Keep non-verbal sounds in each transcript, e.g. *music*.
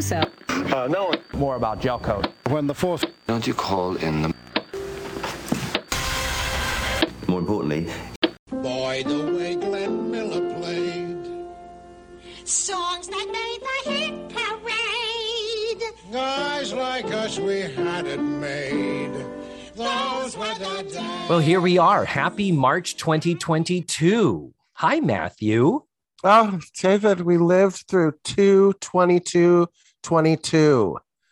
so. Uh, no. More about gel coat. When the force. Don't you call in the. More importantly. Boy, the way Glenn Miller played. Songs that made the hit parade. Guys like us, we had it made. Those were the days. Well, here we are. Happy March 2022. Hi, Matthew. Oh, David, we lived through 222 22.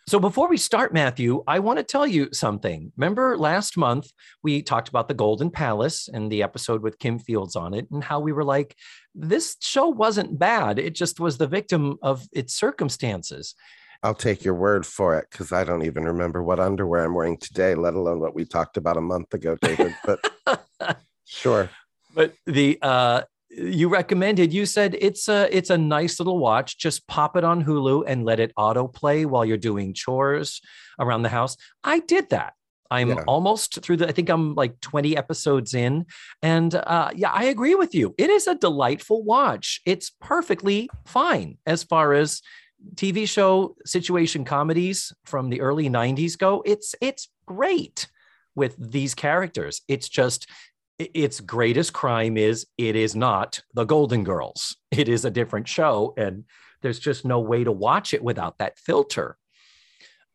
So before we start, Matthew, I want to tell you something. Remember last month we talked about the Golden Palace and the episode with Kim Fields on it, and how we were like, this show wasn't bad. It just was the victim of its circumstances. I'll take your word for it because I don't even remember what underwear I'm wearing today, let alone what we talked about a month ago, David. But *laughs* sure. But the uh you recommended you said it's a it's a nice little watch. Just pop it on hulu and let it autoplay while you're doing chores around the house. I did that. I'm Yeah. almost through the i think i'm like 20 episodes in and uh yeah i agree with you. It is a delightful watch. It's perfectly fine as far as tv show situation comedies from the early 90s go. It's it's great with these characters. It's just its greatest crime is it is not the Golden Girls. It is a different show, and there's just no way to watch it without that filter.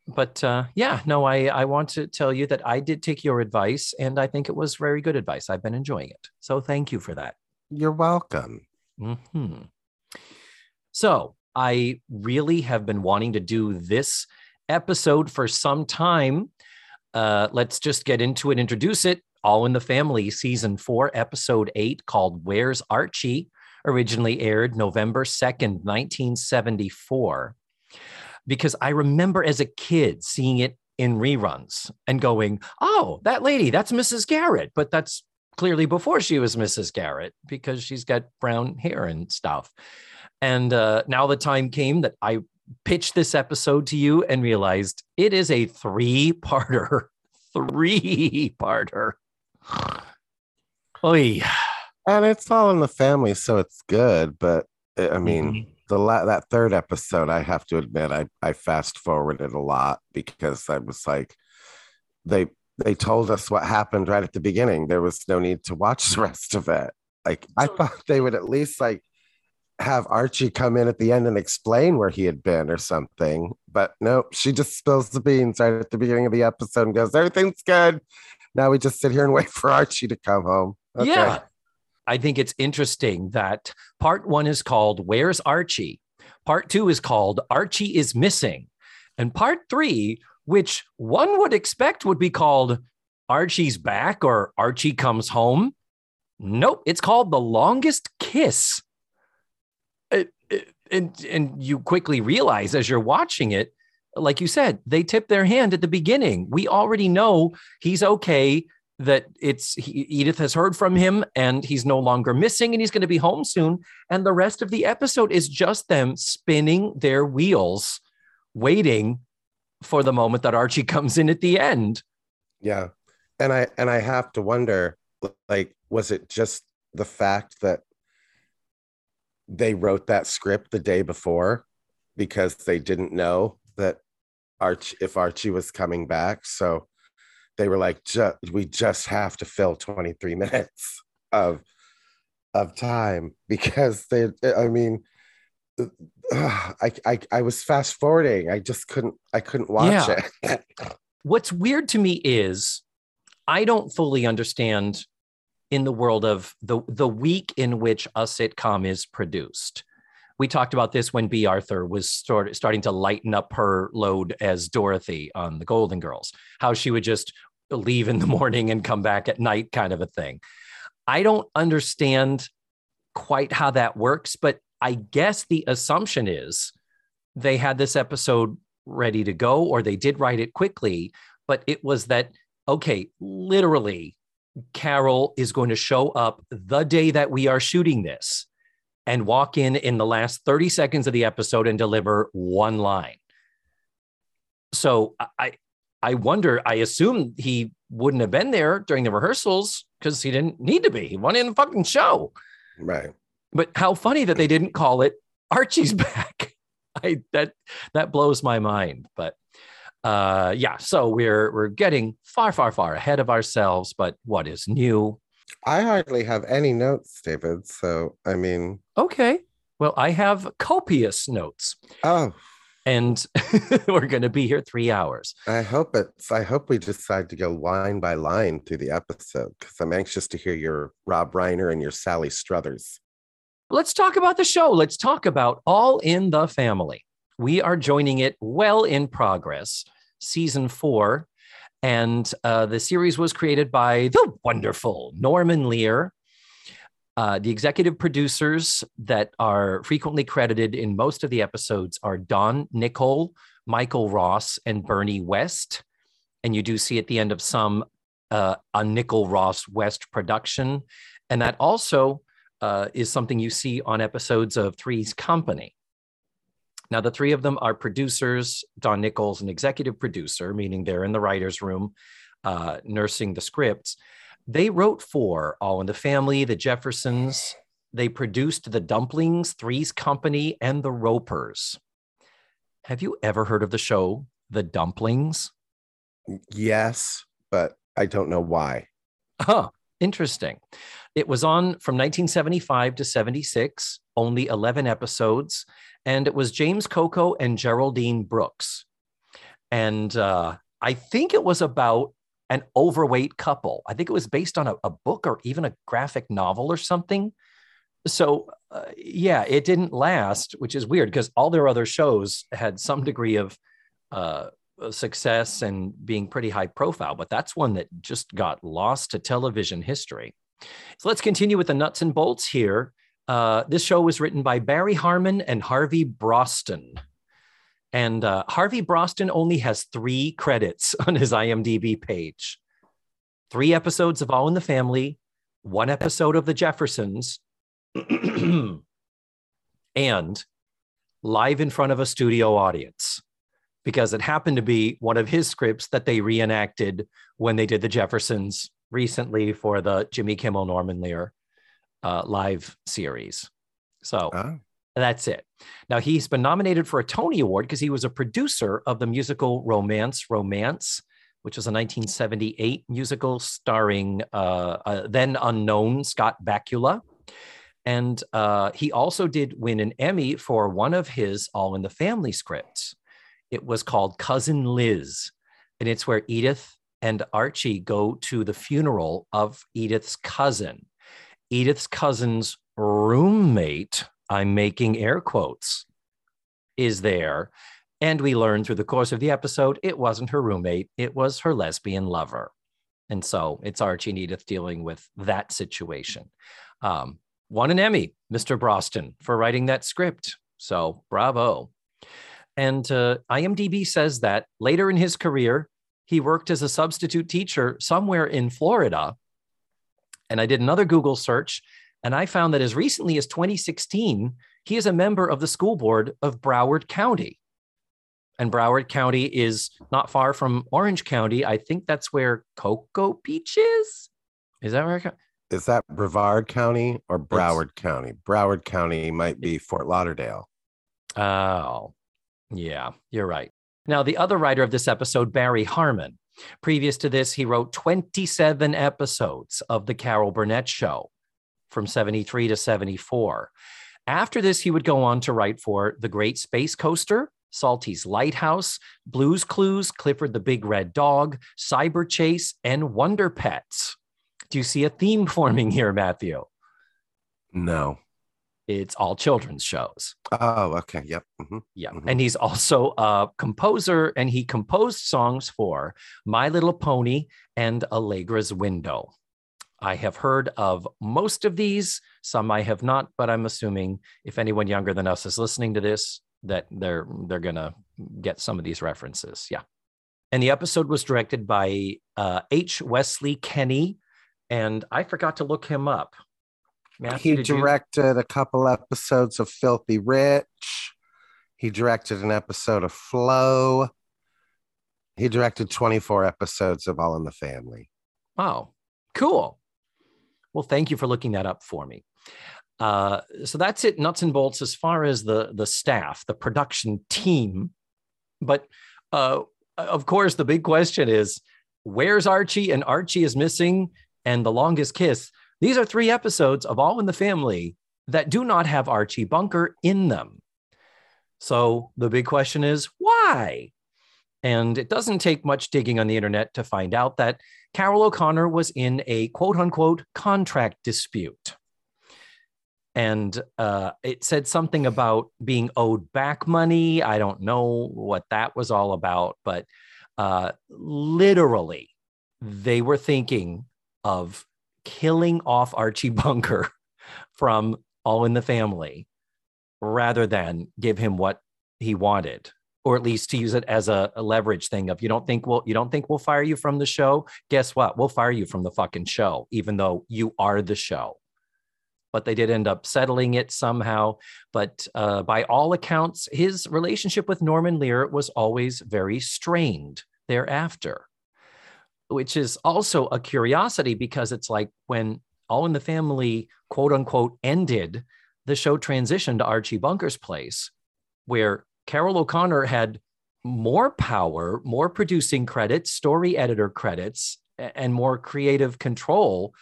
But uh, yeah, no, I, I want to tell you that I did take your advice, and I think it was very good advice. I've been enjoying it. So thank you for that. You're welcome. hmm So I really have been wanting to do this episode for some time. Uh, let's just get into it, introduce it. All in the Family, season four, episode eight, called Where's Archie? Originally aired November 2nd, 1974. Because I remember as a kid seeing it in reruns and going, oh, that lady, that's Mrs. Garrett. But that's clearly before she was Mrs. Garrett because she's got brown hair and stuff. And uh, now the time came that I pitched this episode to you and realized it is a three parter, *laughs* three parter. *sighs* Oy. And it's all in the family, so it's good. But uh, I mean, Mhm. the la- that third episode, I have to admit, I I fast forwarded a lot because I was like, they they told us what happened right at the beginning. There was no need to watch *laughs* the rest of it. Like I thought they would at least like have Archie come in at the end and explain where he had been or something. But no, she just spills the beans right at the beginning of the episode and goes, "Everything's good." Now we just sit here and wait for Archie to come home. Okay. Yeah. I think it's interesting that part one is called Where's Archie? Part two is called Archie is Missing. And part three, which one would expect would be called Archie's Back or Archie Comes Home. Nope, it's called The Longest Kiss. It- it- and, and you quickly realize as you're watching it, like you said, they tip their hand at the beginning. We already know he's okay that it's he, Edith has heard from him and he's no longer missing and he's going to be home soon. And the rest of the episode is just them spinning their wheels, waiting for the moment that Archie *laughs* comes in at the end. Yeah. And I and I have to wonder like was it just the fact that they wrote that script the day before because they didn't know that Arch if Archie was coming back so they were like we just have to fill 23 *laughs* minutes of of time *laughs* because they I mean *sighs* I, I I was fast forwarding I just couldn't I couldn't watch Yeah. it *laughs* What's weird to me is I don't fully understand in the world of the the week in which a sitcom is produced. We talked about this when Bea Arthur was start, starting to lighten up her load as Dorothy on The Golden Girls, how she would just leave in the *laughs* morning and come back at night, kind of a thing. I don't understand quite how that works, but I guess the assumption is they had this episode ready to go or they did write it quickly, but it was that, okay, literally, Carroll is going to show up the day that we are shooting this and walk in in the last 30 seconds of the episode and deliver one line. So I I wonder, I assume he wouldn't have been there during the rehearsals because he didn't need to be. He wanted in the fucking show. right But how funny that they didn't call it Archie's *laughs* back. I, that that blows my mind. But uh, yeah, so we're we're getting far, far, far ahead of ourselves. But what is new? I hardly have any notes, David. So I mean, Okay, well, I have copious notes, oh, and *laughs* we're going to be here three hours. I hope it's. I hope we decide to go line by line through the episode because I'm anxious to hear your Rob Reiner and your Sally Struthers. Let's talk about the show. Let's talk about All in the Family. We are joining it well in progress, season four. And uh, the series was created by the wonderful Norman Lear. Uh, the executive producers that are frequently credited in most of the episodes are Don Nicholl, Michael Ross, and Bernie West. And you do see at the end of some uh, a Nicholl Ross West production. And that also uh, is something you see on episodes of Three's Company. Now, the three of them are producers. Don Nichols, an executive producer, meaning they're in the writer's room uh, nursing the scripts. They wrote for All in the Family, The Jeffersons. They produced The Dumplings, Three's Company, and The Ropers. Have you ever heard of the show, The Dumplings? Yes, but I don't know why. Huh, interesting. It was on from 1975 to 76, only 11 episodes, and it was James Coco and Geraldine Brooks. And uh, I think it was about an overweight couple. I think it was based on a, a book or even a graphic novel or something. So, uh, yeah, it didn't last, which is weird because all their other shows had some degree of uh, success and being pretty high profile, but that's one that just got lost to television history. So let's continue with the nuts and bolts here. Uh, this show was written by Barry Harman and Harvey Brosten. And uh, Harvey Brosten only has three credits *laughs* on his IMDb page three episodes of All in the Family, one episode of The Jeffersons, *clears throat* and live in front of a studio audience because it happened to be one of his scripts that they reenacted when they did The Jeffersons recently for the Jimmy Kimmel Norman Lear uh, live series. So Ah. that's it. Now he's been nominated for a Tony Award because he was a producer of the musical Romance Romance, which was a 1978 musical starring uh, uh, then unknown Scott Bakula. And uh, he also did win an Emmy for one of his All in the Family scripts. It was called Cousin Liz, and it's where Edith and Archie go to the funeral of Edith's cousin. Edith's cousin's roommate, I'm making air quotes, is there. And we learn through the course of the episode, it wasn't her roommate, it was her lesbian lover. And so it's Archie and Edith dealing with that situation. Um, won an Emmy, Mr. Brosten, for writing that script. So bravo. And uh, IMDb says that later in his career, he worked as a substitute teacher somewhere in Florida. And I did another Google search, and I found that as recently as 2016, he is a member of the school board of Broward County. And Broward County is not far from Orange County. I think that's where Cocoa Beach is. Is that where? Is that Brevard County or Broward County? Broward County might be Fort Lauderdale. Oh, yeah, you're right. Now, the other writer of this episode, Barry Harman, previous to this, he wrote 27 episodes of The Carol Burnett Show from 73 to 74. After this, he would go on to write for The Great Space Coaster, Salty's Lighthouse, Blues Clues, Clifford the Big Red Dog, Cyberchase, and Wonder Pets. Do you see a theme *laughs* forming here, Matthew? No. It's all children's shows. Oh, okay. Yep. mhm. Yeah. Mhm. And he's also a composer and he composed songs for My Little Pony and Allegra's Window. I have heard of most of these, some I have not, but I'm assuming if anyone younger than us is listening to this, that they're they're gonna get some of these references. Yeah. And the episode was directed by uh, H. Wesley Kenney, and I forgot to look him up. Matthew, He did you- directed a couple episodes of Filthy Rich. He directed an episode of Flo. He directed 24 episodes of All in the Family. Wow, cool. Well, thank you for looking that up for me. Uh, so that's it, nuts and bolts, as far as the the staff, the production team. But uh, of course, the big question is, where's Archie? And Archie is missing, and the longest kiss. These are three episodes of All in the Family that do not have Archie Bunker in them. So the big question is why? And it doesn't take much digging on the internet to find out that Carroll O'Connor was in a quote unquote contract dispute. And uh, it said something about being owed back money. I don't know what that was all about, but uh, literally, they were thinking of killing off Archie *laughs* Bunker from All in the Family rather than give him what he wanted or at least to use it as a, a, leverage thing of you don't think we'll you don't think we'll fire you from the show? Guess what? We'll fire you from the fucking show even though you are the show. But they did end up settling it somehow. But uh, by all accounts his relationship with norman lear was always very strained thereafter which is also a curiosity because it's like when all in the family quote unquote ended the show transitioned to archie bunker's place where Carroll O'Connor had more power, more producing credits, story editor credits, and more creative control.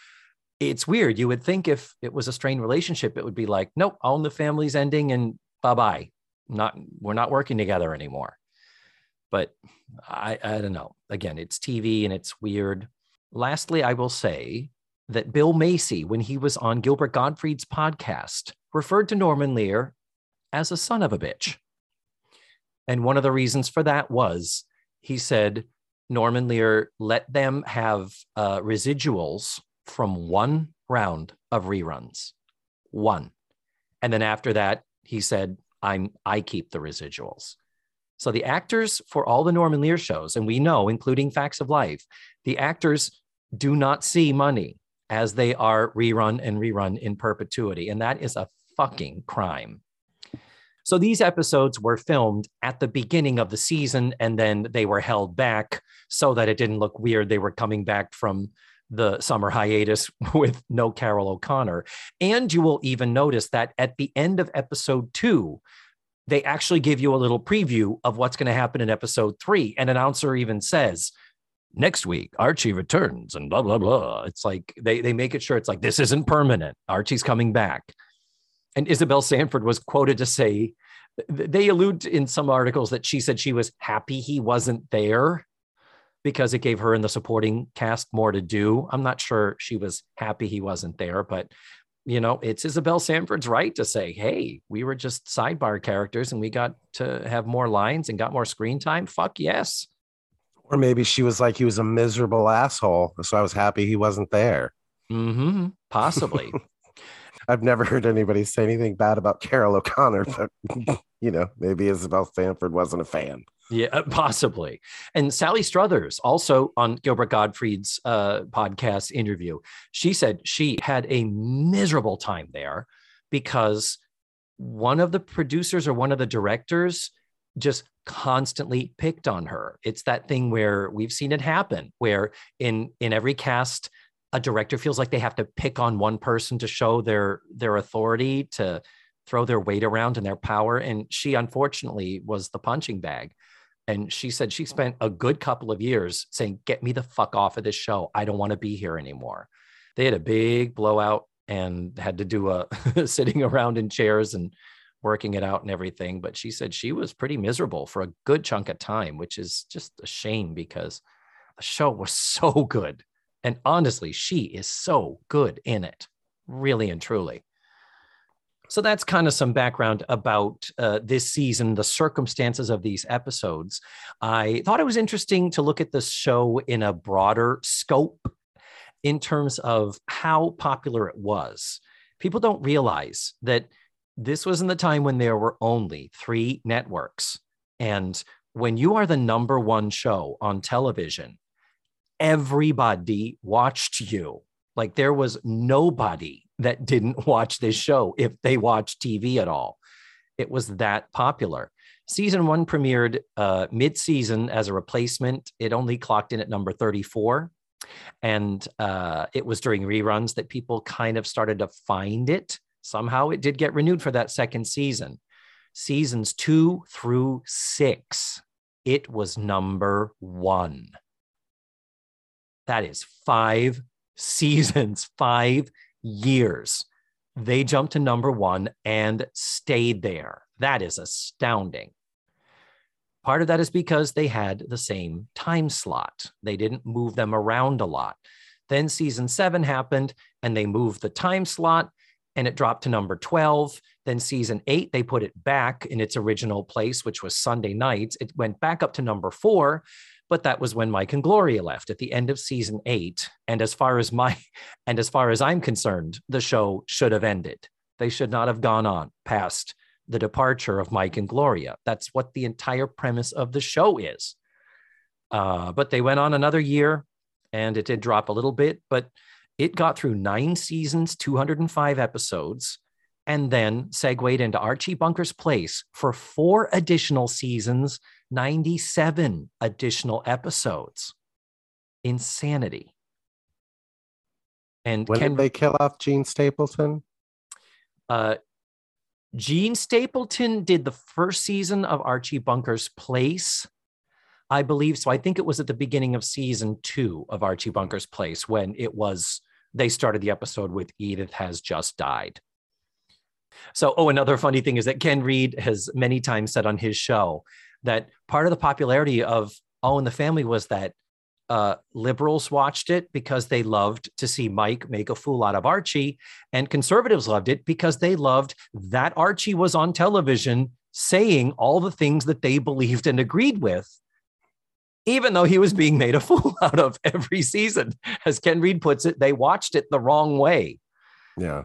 It's weird. You would think if it was a strained relationship, it would be like, nope, all in the family's ending and bye bye. Not we're not working together anymore. But I, I don't know. Again, it's TV and it's weird. Lastly, I will say that Bill Macy, when he was on Gilbert Gottfried's podcast, referred to Norman Lear as a son of a bitch. And one of the reasons for that was he said Norman Lear let them have uh, residuals from one round of reruns, one, and then after that he said I'm I keep the residuals. So the actors for all the Norman Lear shows, and we know, including Facts of Life, the actors do not see money as they are rerun and rerun in perpetuity, and that is a fucking crime. So these episodes were filmed at the beginning of the season and then they were held back so that it didn't look weird. They were coming back from the summer hiatus *laughs* with no Carroll O'Connor. And you will even notice that at the end of episode two, they actually give you a little preview of what's going to happen in episode three. An announcer even says, next week Archie returns and blah blah blah. It's like they they make it sure it's like this isn't permanent. Archie's coming back and Isabel Sanford was quoted to say, they allude in some articles that she said she was happy he wasn't there because it gave her and the supporting cast more to do. I'm not sure she was happy he wasn't there, but you know, it's Isabel Sanford's right to say, hey, we were just sidebar characters and we got to have more lines and got more screen time. Fuck yes. Or maybe she was like, he was a miserable asshole. So I was happy he wasn't there. Mm-hmm. Possibly. *laughs* I've never *laughs* heard anybody say anything bad about Carroll O'Connor, but *laughs* you know, maybe Isabel Sanford wasn't a fan. Yeah, uh, possibly. And Sally Struthers, also on Gilbert Gottfried's uh, podcast interview, she said she had a miserable time there because one of the producers or one of the directors just constantly picked on her. It's that thing where we've seen it happen, where in in every cast a director feels like they have to pick on one person to show their their authority to throw their weight around and their power and she unfortunately was the punching bag. And she said she spent a good couple of years saying get me the fuck off of this show. I don't want to be here anymore. They had a big blowout and had to do a *laughs* sitting around in chairs and working it out and everything but she said she was pretty miserable for a good chunk of time which is just a shame because the show was *laughs* so good and honestly, she is so good in it, really and truly. So that's kind of some background about uh, this season, the circumstances of these episodes. I thought it was interesting to look at the show in a broader scope in terms of how popular it was. People don't realize that this was in the time when there were only three networks. And when you are the number one show on television, everybody watched you. Like there was nobody that didn't *laughs* watch this show if they watched TV at all. It was that popular. Season one premiered uh, mid season as a replacement. It only clocked in at number 34. And uh, it was during reruns that people kind of started to find it. Somehow it did get renewed for that second season. Seasons two through six, it was number one. That is five seasons, *laughs* five years. They jumped to number one and stayed there. That is astounding. Part of that is because they had the same time slot. They didn't move them around a lot. Then season seven happened and they moved the time slot and it dropped to number 12. Then season eight, they put it back in its original place, which was Sunday nights. It went back up to number four, but that was when Mike and Gloria left at the end of season eight. And as far as my *laughs* and as far as I'm concerned, the show should have ended. They should not have gone on past the departure of Mike and Gloria. That's what the entire premise of the show is. Uh, but they went on another year and it did drop a little bit, but it got through nine seasons, 205 episodes, and then segued into Archie Bunker's Place for four additional seasons, 97 additional episodes. Insanity. And When Ken, did they kill off Jean Stapleton? uh, Jean Stapleton did the first season of Archie Bunker's Place. I believe so. I think it was at the beginning of season two of Archie Bunker's Place when it was they started the episode with Edith has just died. So, oh, another funny thing is that Ken Reid has many times said on his show that part of the popularity of Oh in the Family was that uh, liberals watched it because they loved to see Mike make a fool out of Archie, and conservatives loved it because they loved that Archie was on television saying all the things that they believed and agreed with, even though he was being made a fool *laughs* out of every season. As Ken Reid puts it, they watched it the wrong way. Yeah.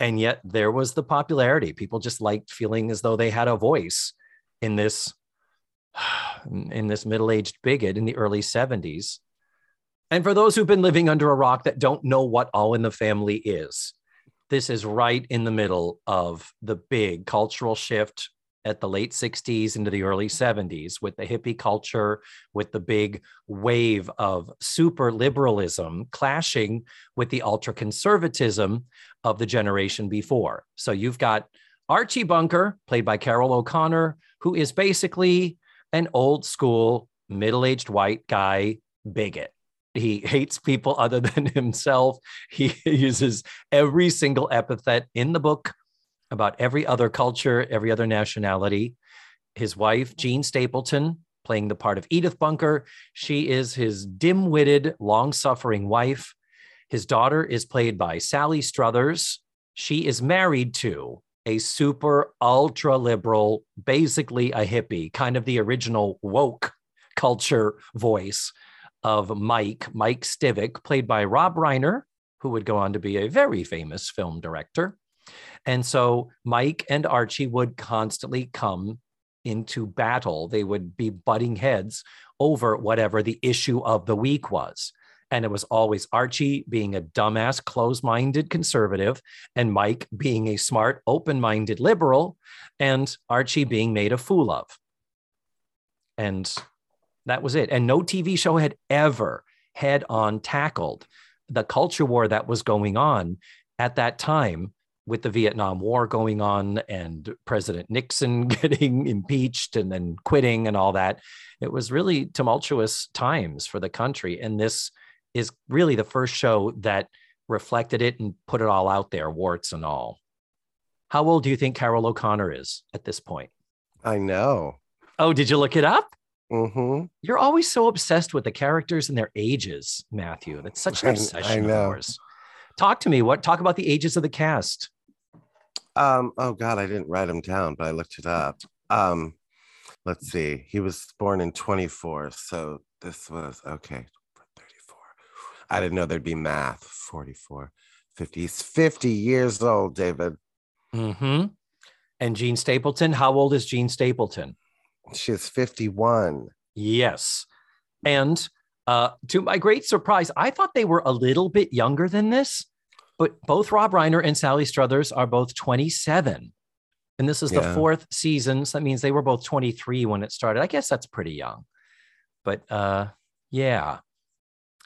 And yet there was the popularity. People just liked feeling as though they had a voice in this *sighs* in this middle-aged bigot in the early 70s. And for those who've been living under a rock that don't know what All in the Family is, this is right in the middle of the big cultural shift at the late 60s into the early 70s with the hippie culture, with the big wave of super liberalism clashing with the ultra conservatism of the generation before. So you've got Archie Bunker, played by Carroll O'Connor, who is basically an old school middle aged white guy bigot. He *laughs* hates people other than himself. He *laughs* uses every single epithet in the book about every other culture, every other nationality. His wife, Jean Stapleton, playing the part of Edith Bunker, she is his dim witted, long suffering wife. His daughter is played by Sally Struthers. She is married to a super ultra liberal, basically a hippie, kind of the original woke culture voice of Mike, Mike Stivic, played by Rob Reiner, who would go on to be a very famous film director. And so Mike and Archie would constantly come into battle. They would be butting heads over whatever the issue of the week was. And it was always Archie being a dumbass, close minded conservative, and Mike being a smart, open minded liberal, and Archie being made a fool of. And that was it. And no TV show had ever head on tackled the culture war that was going on at that time with the Vietnam War going on and President Nixon *laughs* getting impeached and then quitting and all that. It was really tumultuous times for the country. And this is really the first show that reflected it and put it all out there, warts and all. How old do you think Carroll O'Connor is at this point? I know. Oh, did you look it up? Mm-hmm. You're always so obsessed with the characters and their ages, Matthew. That's such an *laughs* obsession I of know. yours. Talk to me. What talk about the ages of the cast? Um, oh God, I didn't write him down, but I looked it up. Um, let's see. He was born in 24, so this was okay. 34. I didn't know there'd be math. 44, 50. He's 50 years old, David. Mm-hmm. And Jean Stapleton. How old is Jean Stapleton? She's 51. Yes. And uh, to my great surprise, I thought they were a little bit younger than this, but both Rob Reiner and Sally Struthers are both 27. And this is the fourth season. So that means they were both 23 when it started. I guess that's pretty young. But uh, yeah.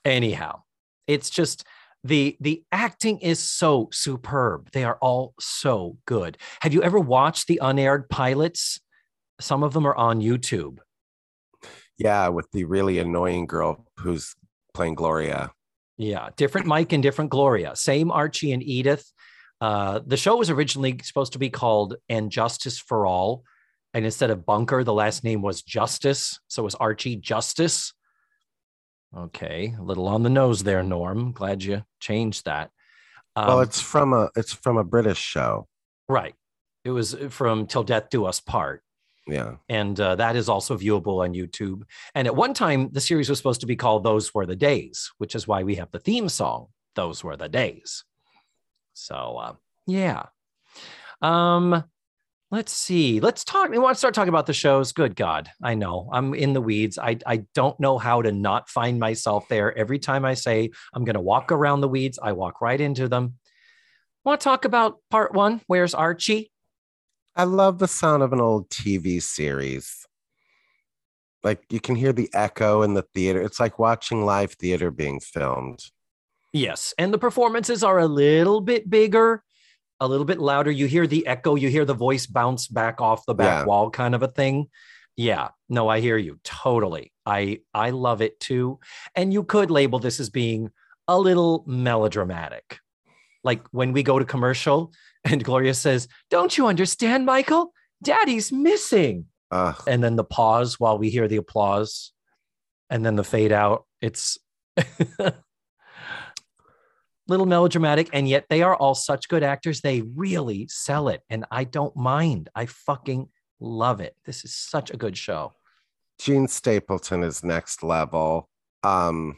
Anyhow, it's just the the acting is so superb. They are all so good. Have you ever watched the unaired pilots? Some of them are on YouTube. Yeah, with the really annoying girl who's playing Gloria. Yeah, different Mike and different Gloria. Same Archie and Edith. Uh, the show was originally supposed to be called And Justice for All. And instead of Bunker, the last name was Justice. So it was Archie Justice. Okay, a little on the nose there, Norm. Glad you changed that. Um, well, it's from a it's from a British show. right. It was from Till Death Do Us Part. Yeah. and uh, that is also viewable on YouTube. And at one time, the series was supposed to be called "Those Were the Days," which is why we have the theme song "Those Were the Days." So, uh, yeah. Um, let's see. Let's talk. We want to start talking about the shows. Good God, I know I'm in the weeds. I I don't know how to not find myself there. Every time I say I'm going to walk around the weeds, I walk right into them. Want to talk about part one? Where's Archie? I love the sound of an old TV series. Like you can hear the echo in the theater. It's like watching live theater being filmed. Yes. And the performances are a little bit bigger, a little bit louder. You hear the echo, you hear the voice bounce back off the back Yeah. wall kind of a thing. Yeah. No, I hear you totally. I I love it too. And you could label this as being a little melodramatic. Like when we go to commercial and *laughs* Gloria says, "Don't you understand, Michael? Daddy's missing." And then the pause while we hear the applause and then the fade out. It's *laughs* little melodramatic and yet they are all such good actors they really sell it and i don't mind i fucking love it this is such a good show Jean Stapleton is next level. Um,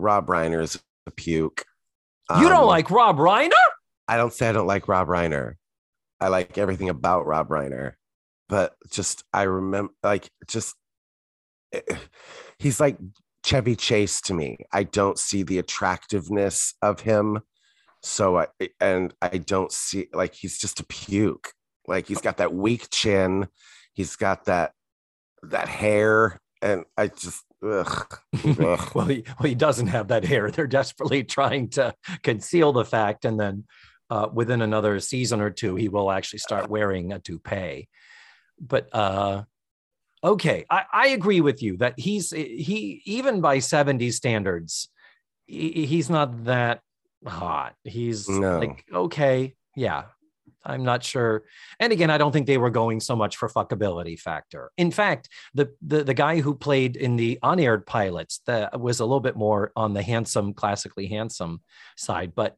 Rob Reiner is a puke. you don't Um, like rob reiner I don't say I don't like Rob Reiner. I like everything about Rob Reiner, but just I remember like just eh, he's like Chevy Chase to me. I don't see the attractiveness of him. So I and I don't see like he's just a puke. Like he's got that weak chin. He's got that that hair and I just ugh, *laughs* ugh. well, he, well he doesn't have that hair they're desperately *laughs* trying to conceal the fact and then uh, within another season or two he will actually start wearing a toupee but uh okay I, I agree with you that he's he even by 70s standards he, he's not that hot. He's No. like okay yeah i'm not sure. And again i don't think they were going so much for fuckability factor. In fact the the, the guy who played in the unaired pilots that was a little bit more on the handsome classically handsome side but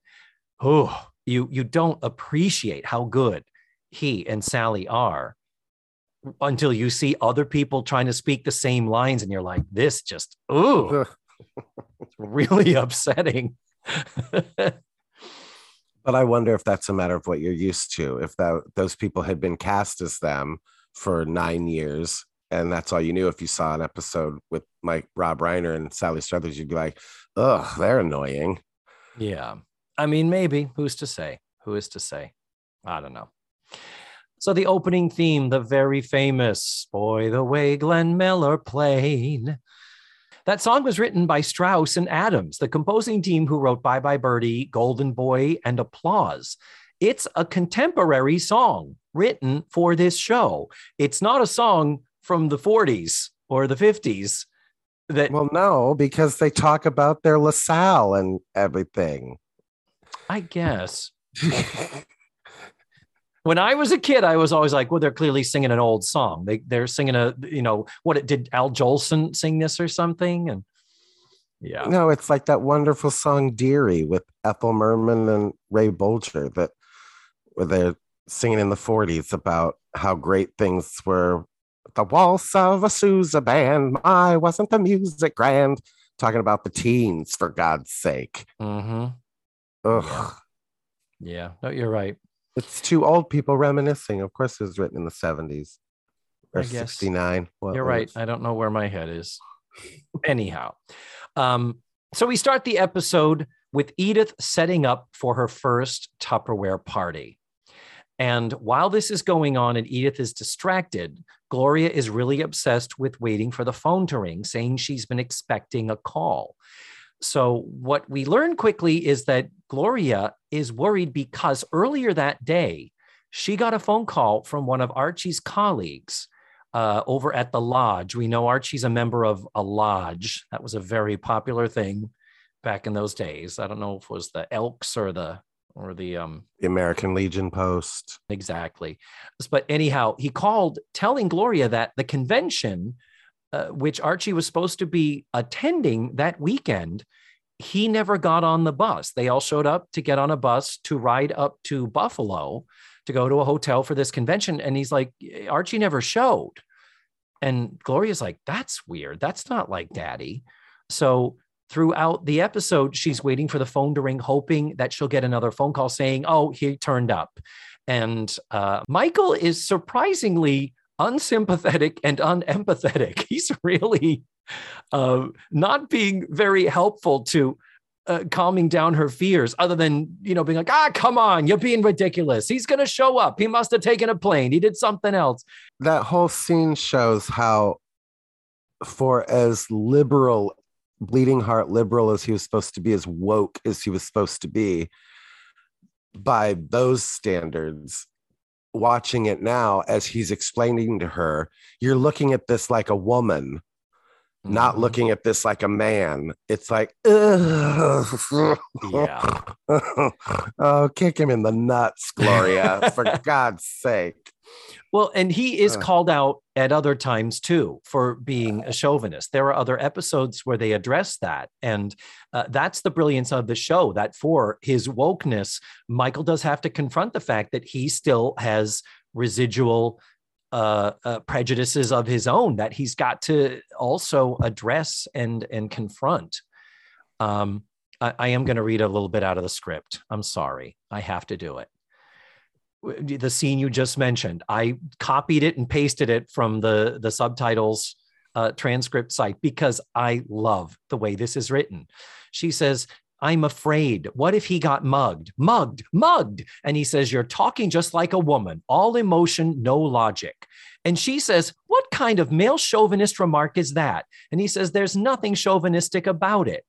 oh you you don't appreciate how good he and sally are until you see other people trying to speak the same lines and you're like this just ooh it's *laughs* really upsetting *laughs* But I wonder if that's a matter of what you're used to. If that those people had been cast as them for nine years, and that's all you knew. If you saw an episode with Mike Rob Reiner and Sally Struthers, you'd be like, "Ugh, they're annoying." Yeah. I mean, maybe. Who's to say? Who is to say? I don't know. So the opening theme, the very famous Boy, the way Glenn Miller played. That song was written by Strouse and Adams, the composing team who wrote Bye Bye Birdie, Golden Boy, and Applause. It's a contemporary song written for this show. It's not a song from the 40s or the 50s that Well, no, because they talk about their LaSalle and everything. I guess *laughs* when I was a kid, I was always like, well, they're clearly singing an old song. They they're singing a, you know, what it did Al Jolson sing this or something? And yeah. No, it's like that wonderful song "Dearie" with Ethel Merman and Ray Bolger that where they're singing in the 40s about how great things were. The waltz of a Sousa band. My wasn't the music grand. Talking about the teens, for God's sake. hmm Ugh. Yeah. Yeah. No, you're right. It's two old people reminiscing. Of course, it was written in the 70s or I guess. 69. What You're right. I don't know where my head is. Anyhow, um, so we start the episode with Edith setting up for her first Tupperware party. And while this is going on and Edith is distracted, Gloria is really obsessed with waiting for the phone to ring, saying she's been expecting a call. So what we learn quickly is that Gloria is worried because earlier that day she got a phone call from one of Archie's colleagues uh, over at the lodge. We know Archie's a member of a lodge. That was a very popular thing back in those days. I don't know if it was the Elks or the or the um The American Legion Post. exactly. But anyhow, he called telling Gloria that the convention, uh, which Archie was supposed to be attending that weekend, he never got on the bus. They all showed up to get on a bus to ride up to Buffalo to go to a hotel for this convention. And he's like, Archie never showed. And Gloria's like, that's weird. That's not like daddy. So throughout the episode, she's waiting for the phone to ring, hoping that she'll get another phone call saying, oh, he turned up. And uh, Michael is surprisingly unsympathetic and unempathetic. *laughs* He's really uh, not being very helpful to uh, calming down her fears, other than you know being like, ah, come on, you're being ridiculous. He's going to show up. He must have taken a plane. He did something else. That whole scene shows how, for as liberal, bleeding heart liberal as he was supposed to be, as woke as he was supposed to be, by those standards, watching it now as he's explaining to her, you're looking at this like a woman not Mhm. looking at this like a man. It's like. Yeah. *laughs* oh, kick him in the nuts, Gloria, for *laughs* God's sake. Well, and he is Uh. called out at other times too for being a chauvinist. There are other episodes where they address that. And uh, that's the brilliance of the show that for his wokeness, Michael does have to confront the fact that he still has residual uh, uh, prejudices of his own that he's got to also address and, and confront. Um, I, I am going to read a little bit out of the script. I'm sorry. I have to do it the scene you just mentioned. I copied it and pasted it from the the subtitles uh, transcript site because I love the way this is written. She says, "I'm afraid. What if he got mugged? Mugged, mugged." And he says, "You're talking just like a woman. All emotion, no logic." And she says, "What kind of male chauvinist remark is that?" And he says, "There's nothing chauvinistic about it."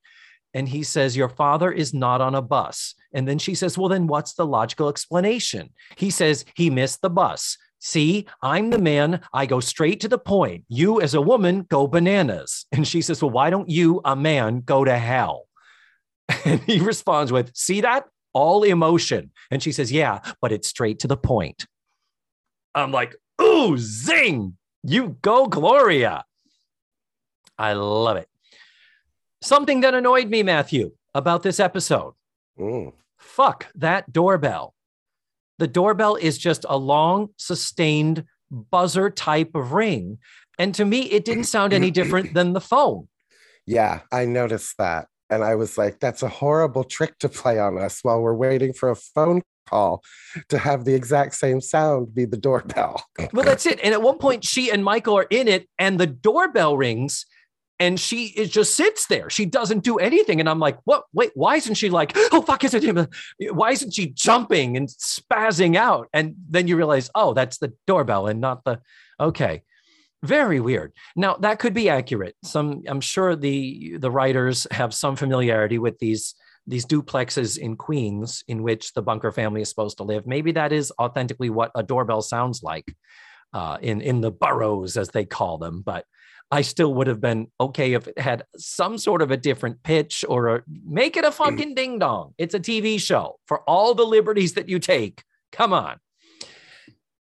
And he says, Your father is not on a bus. And then she says, Well, then what's the logical explanation? He says, He missed the bus. See, I'm the man. I go straight to the point. You, as a woman, go bananas. And she says, Well, why don't you, a man, go to hell? *laughs* And he responds with, See that? All emotion. And she says, Yeah, but it's straight to the point. I'm like, Ooh, zing. You go, Gloria. I love it. Something that annoyed me, Matthew, about this episode Mm. Fuck that doorbell. The doorbell is just a long, sustained buzzer type of ring. And to me, it didn't sound any different than the phone. Yeah, I noticed that. And I was like, that's a horrible trick to play on us while we're waiting for a phone call to have the exact same sound be the doorbell. Well, that's it. And at one point, she and Michael are in it, and the doorbell rings, and she is just sits there. She doesn't do anything. And I'm like, what? Wait, why isn't she like, oh, fuck, is it him? Why isn't she jumping and spazzing out? And then you realize, oh, that's the doorbell and not the, okay. Very weird. Now that could be accurate. Some, I'm sure the the writers have some familiarity with these these duplexes in Queens in which the Bunker family is supposed to live. Maybe that is authentically what a doorbell sounds like uh, in in the boroughs as they call them. But I still would have been okay if it had some sort of a different pitch or a, make it a mm. fucking ding dong. It's a TV show for all the liberties that you take. Come on.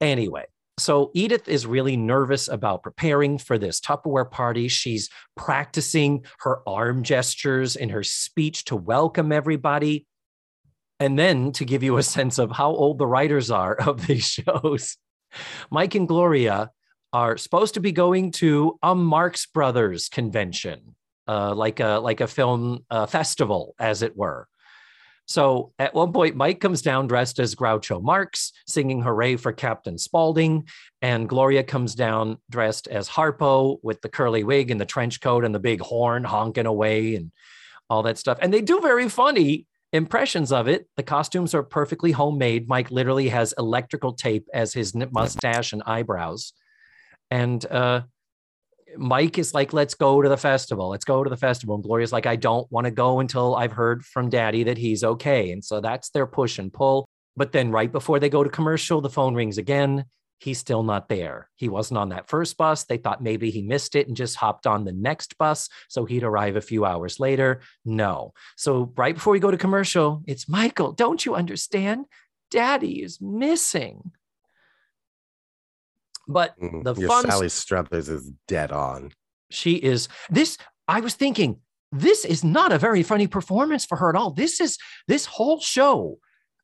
Anyway, so Edith is really nervous about preparing for this Tupperware party. She's practicing her arm gestures in her speech to welcome everybody. And then to give you a sense of how old the writers are *laughs* of these shows, Mike and Gloria are supposed to be going to a Marx Brothers convention, uh, like a like a film uh, festival, as it were. So at one point, Mike comes down dressed as Groucho Marx, singing "Hooray for Captain Spaulding," and Gloria comes down dressed as Harpo with the curly wig and the trench coat and the big horn honking away and all that stuff. And they do very funny impressions of it. The costumes are perfectly homemade. Mike literally has electrical tape as his mustache and eyebrows. And uh, Mike is like, let's go to the festival. Let's go to the festival. And Gloria's like, I don't want to go until I've heard from daddy that he's okay. And so that's their push and pull. But then right before they go to commercial, the phone rings again. He's still not there. He wasn't on that first bus. They thought maybe he missed it and just hopped on the next bus. So he'd arrive a few hours later. No. So right before we go to commercial, it's Michael. Don't you understand? Daddy is missing. But Mm, the Your fun Sally Struthers is dead on. she is this i was thinking this is not a very funny performance for her at all. This is this whole show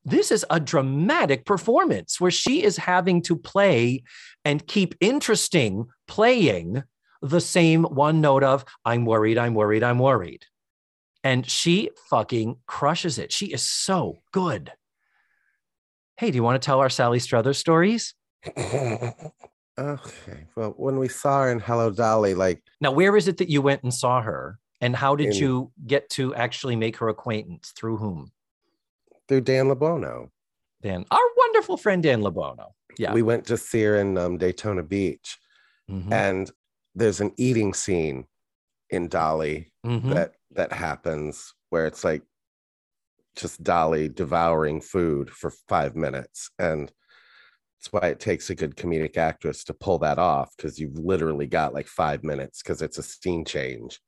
this is a dramatic performance where she is having to play and keep interesting playing the same one note of i'm worried i'm worried i'm worried. And she fucking crushes it. She is so good. Hey do you want to tell our sally struthers stories okay. Well, when we saw her in Hello Dolly, like Now, where is it that you went and saw her? And how did In- you get to actually make her acquaintance? Through whom? through Dan LeBono, Dan, our wonderful friend Dan Labono. Yeah. we went to see her in um, Daytona Beach, Mhm, and there's an eating scene in Dolly mhm. that that happens where it's like just Dolly devouring food for five minutes. And that's why it takes a good comedic actress to pull that off because you've literally got like five minutes because it's a scene change.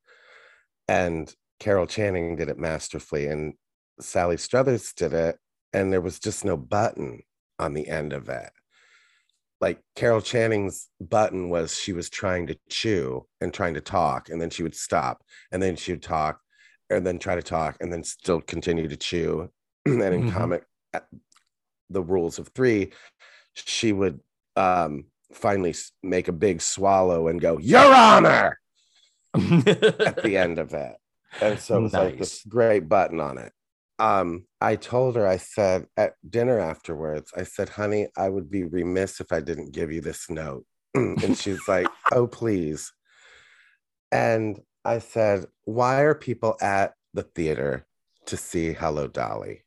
And Carol Channing did it masterfully, and Sally Struthers did it, and there was just no button on the end of it. Like Carol Channing's button was she was trying to chew and trying to talk, and then she would stop, and then she would talk, and then try to talk, and then still continue to chew. *clears throat* and in Mhm. comic, uh, the rules of three, she would um, finally make a big swallow and go, "Your Honor!" at the end of it. And so it was like this great button on it. Um, I told her, I said at dinner afterwards, I said, honey, I would be remiss if I didn't give you this note. *clears throat* and she's like, oh, please. And I said, why are people at the theater to see Hello Dolly?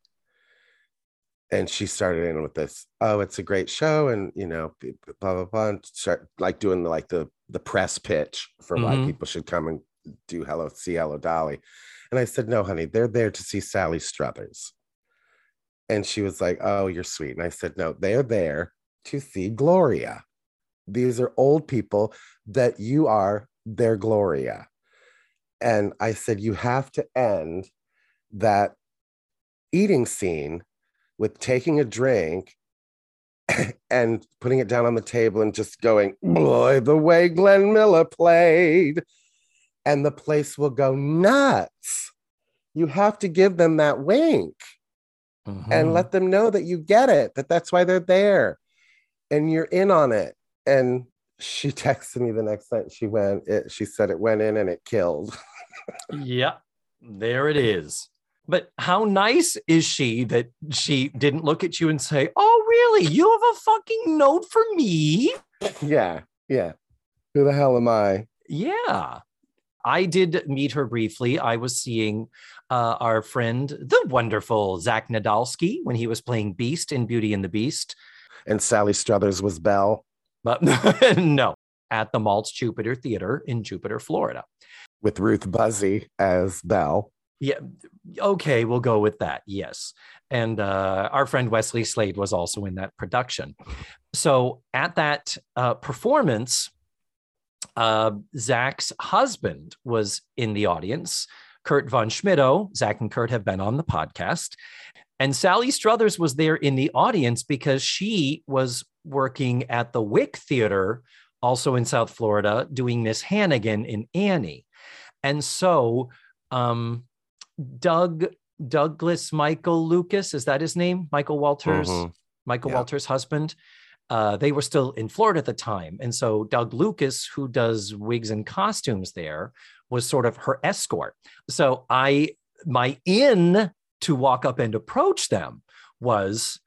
And she started in with this, oh, it's a great show, and you know, blah blah blah, and start like doing the like the the press pitch for why Mhm. people should come and do Hello, see Hello Dolly. And I said, no, honey, they're there to see Sally Struthers. And she was like, oh, you're sweet. And I said, no, they're there to see Gloria. These are old people that you are their Gloria. And I said, you have to end that eating scene with taking a drink *clears throat* and putting it down on the table and just going, boy, the way Glenn Miller played. And the place will go nuts. You have to give them that wink Mhm. and let them know that you get it, that that's why they're there and you're in on it. And she *laughs* texted me the next night. She went, it, she said it went in and it killed. *laughs* Yeah, there it is. But how nice is she that she didn't look at you and say, Oh, really? You have a fucking note for me? yeah. Yeah. Who the hell am I? Yeah. I did meet her briefly. I was seeing uh, our friend, the wonderful Zach Nadolski, when he was playing Beast in Beauty and the Beast. And Sally Struthers was Belle But *laughs* no, at the Maltz Jupiter Theater in Jupiter, Florida. with Ruth Buzzi as Belle. Yeah. Okay, we'll go with that. Yes. And uh, our friend Wesley Slade was also in that production. So at that uh, performance, uh, Zach's husband was in the audience. Kurt von Schmidto, Zach and Kurt have been on the podcast. And Sally Struthers was there in the audience because she was working at the Wick Theater, also in South Florida, doing Miss Hannigan in Annie. And so um, Doug Douglas Michael Lucas, is that his name? Michael Walters, Mhm. Michael Yeah. Walters' husband. Uh, they were still in Florida at the time. And so Doug Lucas, who does wigs and costumes there, was sort of her escort. So I, my in to walk up and approach them was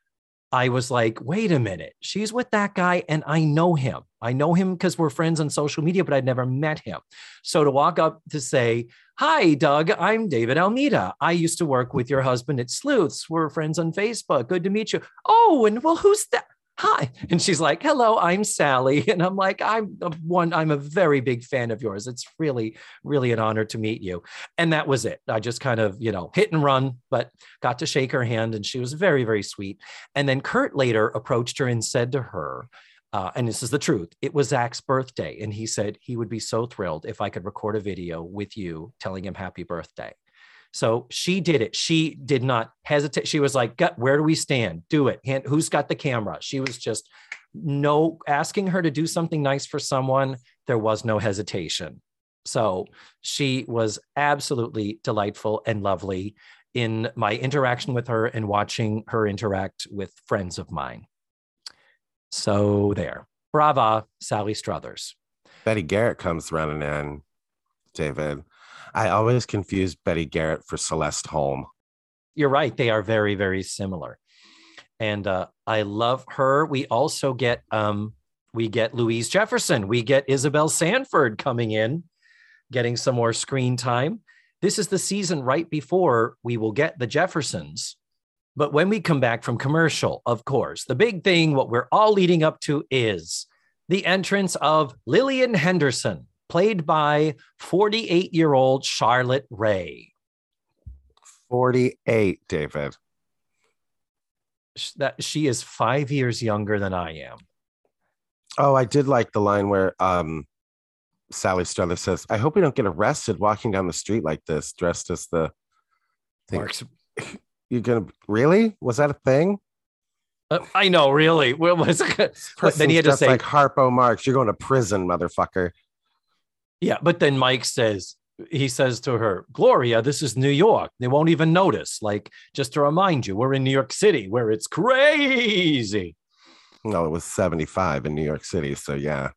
I was like, wait a minute, she's with that guy and I know him. I know him because we're friends on social media, but I'd never met him. So to walk up to say, Hi, Doug, I'm David Almeida. I used to work with your husband at Sleuths. We're friends on Facebook. Good to meet you. Oh, and well, who's that? Hi. And she's like, hello, I'm Sally. *laughs* And I'm like, I'm one, I'm a very big fan of yours. It's really, really an honor to meet you. And that was it. I just kind of, you know, hit and run, but got to shake her hand and she was very, very sweet. And then Kurt later approached her and said to her, uh, and this is the truth. It was Zach's birthday, and he said he would be so thrilled if I could record a video with you telling him happy birthday. So she did it. She did not hesitate. She was like, "Where do we stand? Do it. Who's got the camera?" She was just no asking her to do something nice for someone. There was no hesitation. So she was absolutely delightful and lovely in my interaction with her and watching her interact with friends of mine. So there. Brava, Sally Struthers. Betty Garrett comes running in, David. I always confuse Betty Garrett for Celeste Holm. You're right. They are very, very similar. And uh, I love her. We also get um, we get Louise Jefferson. We get Isabel Sanford coming in, getting some more screen time. This is the season right before we will get the Jeffersons. But when we come back from commercial, of course, the big thing, what we're all leading up to is the entrance of Lillian Henderson, played by 48 year old Charlotte Rae. 48, David. That she is five years younger than I am. Oh, I did like the line where um, Sally Struthers says, I hope we don't get arrested walking down the street like this, dressed as the thing. Marx *laughs* You're gonna really? Was that a thing? Uh, I know, really. What was? *laughs* Then he had to say, like Harpo Marx, you're going to prison, motherfucker. Yeah, but then Mike says, he says to her, Gloria, this is New York. They won't even notice. Like, just to remind you, we're in New York City where it's crazy. No, it was 75 in New York City. So, yeah.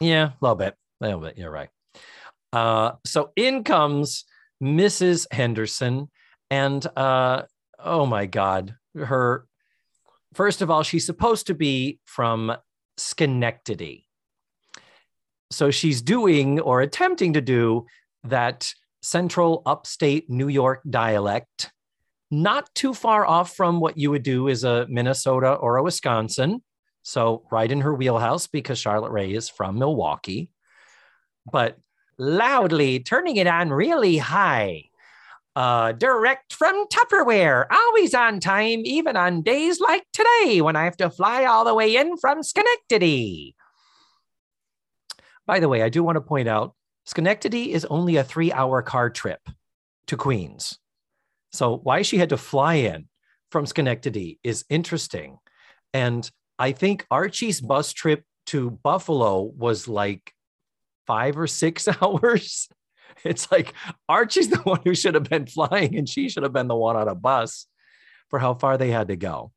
Yeah, a little bit. A little bit. You're right. Uh, so in comes Mrs. Henderson. And uh, oh my God, her, first of all, she's supposed to be from Schenectady so she's doing or attempting to do that central upstate New York dialect, not too far off from what you would do as a Minnesota or a Wisconsin. So, right in her wheelhouse because Charlotte Rae is from Milwaukee, but loudly turning it on really high. Uh, direct from Tupperware, always on time, even on days like today when I have to fly all the way in from Schenectady. By the way, I do want to point out Schenectady is only a three hour car trip to Queens. So, why she had to fly in from Schenectady is interesting. And I think Archie's bus trip to Buffalo was like five or six *laughs* hours. It's like Archie's the one who should have been flying, and she should have been the one on a bus for how far they had to go.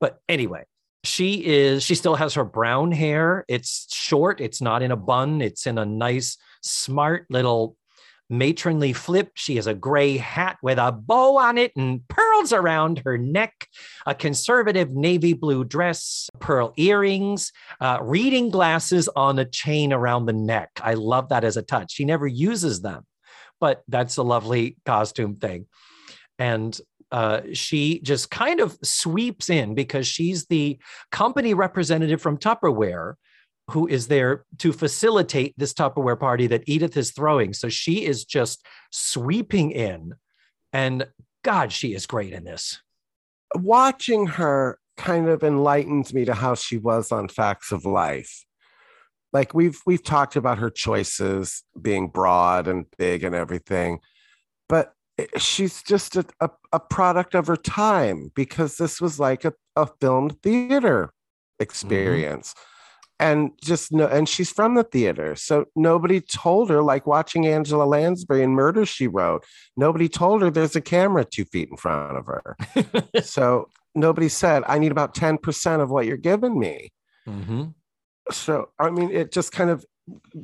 But anyway, she is she still has her brown hair. It's short it's not in a bun it's in a nice smart little matronly flip. She has a gray hat with a bow on it and pearls around her neck a conservative navy blue dress pearl earrings uh, reading glasses on a chain around the neck. I love that as a touch. She never uses them but that's a lovely costume thing. And uh, she just kind of sweeps in because she's the company representative from Tupperware who is there to facilitate this Tupperware party that Edith is throwing. So she is just sweeping in. And God, she is great in this. Watching her kind of enlightens me to how she was on Facts of Life. Like we've we've talked about her choices being broad and big and everything. But she's just a, a, a, product of her time because this was like a, a filmed theater experience mm-hmm. and just no and she's from the theater so nobody told her like watching angela lansbury in murder she wrote nobody told her there's a camera two feet in front of her *laughs* so nobody said i need about 10% of what you're giving me mm-hmm. so i mean it just kind of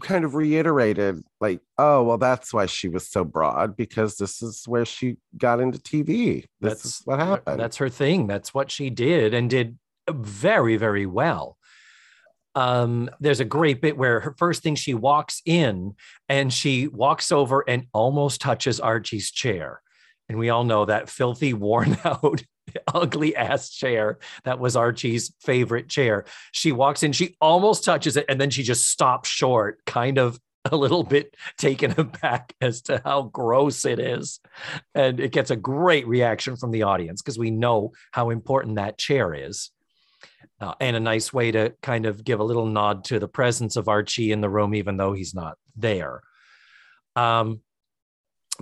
kind of reiterated like oh well that's why she was so broad because this is where she got into tv this that's what happened. that's her thing. That's what she did and did very very well. Um there's a great bit where her first thing she walks in and she walks over and almost touches archie's chair And we all know that filthy, *laughs* worn out, ugly ass chair that was Archie's favorite chair. She walks in, she almost touches it, and then she just stops short, kind of a little bit taken *laughs* aback as to how gross it is. And it gets a great reaction from the audience because we know how important that chair is. Uh, and a nice way to kind of give a little nod to the presence of Archie in the room, even though he's not there. Um,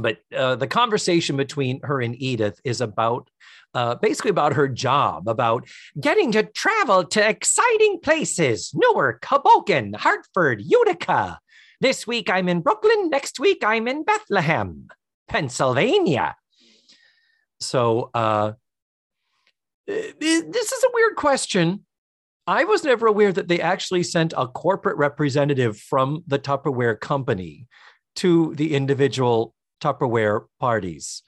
but uh, the conversation between her and Edith is about uh, basically about her job, about getting to travel to exciting places Newark, Hoboken, Hartford, Utica. This week I'm in Brooklyn. Next week I'm in Bethlehem, Pennsylvania. So, uh, this is a weird question. I was never aware that they actually sent a corporate representative from the Tupperware company to the individual Tupperware parties.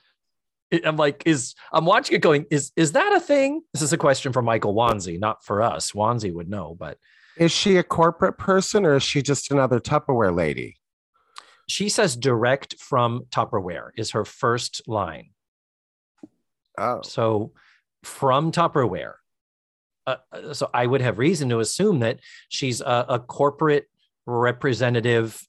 I'm like, is I'm watching it going, is is that a thing? This is a question for Michael Wanzi, not for us. Wanzi would know, but is she a corporate person or is she just another Tupperware lady? She says direct from Tupperware is her first line. Oh. So from Tupperware. Uh, uh so I would have reason to assume that she's a, a corporate representative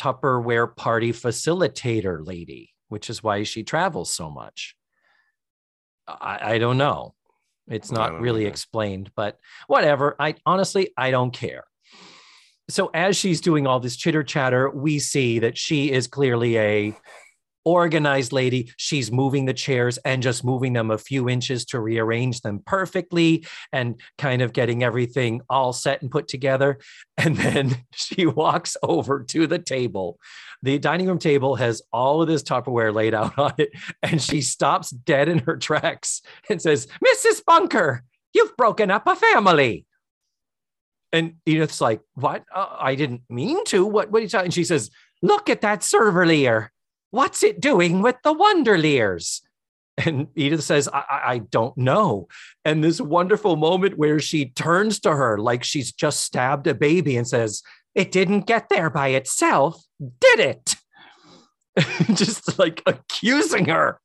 Tupperware party facilitator lady, which is why she travels so much. I, I don't know. It's not really either. explained, but whatever. I honestly, I don't care. So as she's doing all this chitter chatter, we see that she is clearly a organized lady. She's moving the chairs and just moving them a few inches to rearrange them perfectly and kind of getting everything all set and put together. *laughs* And then she walks over to the table. The dining room table has all of this Tupperware laid out on it. And she stops dead in her tracks and says, Mrs. Bunker, you've broken up a family. And Edith's like, What? Uh, I didn't mean to. What, what are you talking? And she says, Look at that servalier. What's it doing with the Wonderliers? And Edith says, I, I, don't know. And this wonderful moment where she turns to her like she's just stabbed a baby and says, It didn't get there by itself, did it? *laughs* just like accusing her.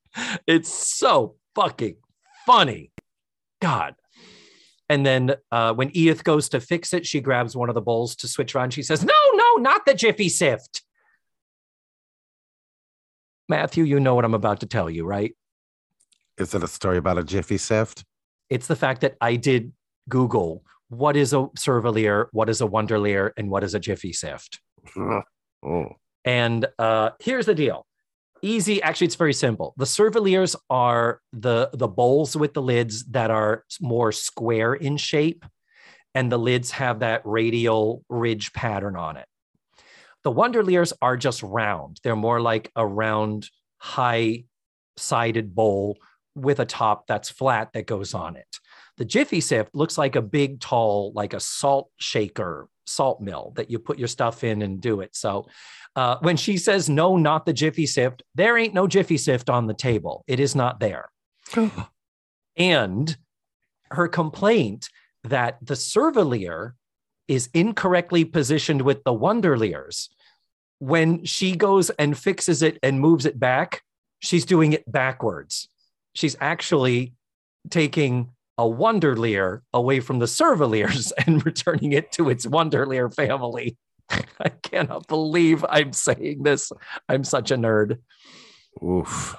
It's so fucking funny. God. And then uh, when Edith goes to fix it, she grabs one of the bowls to switch around. She says, No, no, not the Jiffy Sift. Matthew, you know what I'm about to tell you, right? Is it a story about a Jiffy Sift? It's the fact that I did Google what is a Servalier, what is a Wonderlier, and what is a Jiffy Sift. *laughs* oh. And uh, here's the deal. Easy. Actually, it's very simple. The Servaliers are the the bowls with the lids that are more square in shape, and the lids have that radial ridge pattern on it. The Wonderliers are just round. They're more like a round, high sided bowl with a top that's flat that goes on it. The Jiffy Sift looks like a big, tall, like a salt shaker, salt mill that you put your stuff in and do it. So uh, when she says, no, not the Jiffy Sift, there ain't no Jiffy Sift on the table. It is not there. *gasps* and her complaint that the Servalier is incorrectly positioned with the Wonderliers when she goes and fixes it and moves it back, she's doing it backwards. She's actually taking a Wonderlier away from the Servaliers *laughs* and returning it to its Wonderlier family. *laughs* I cannot believe I'm saying this. I'm such a nerd. Oof.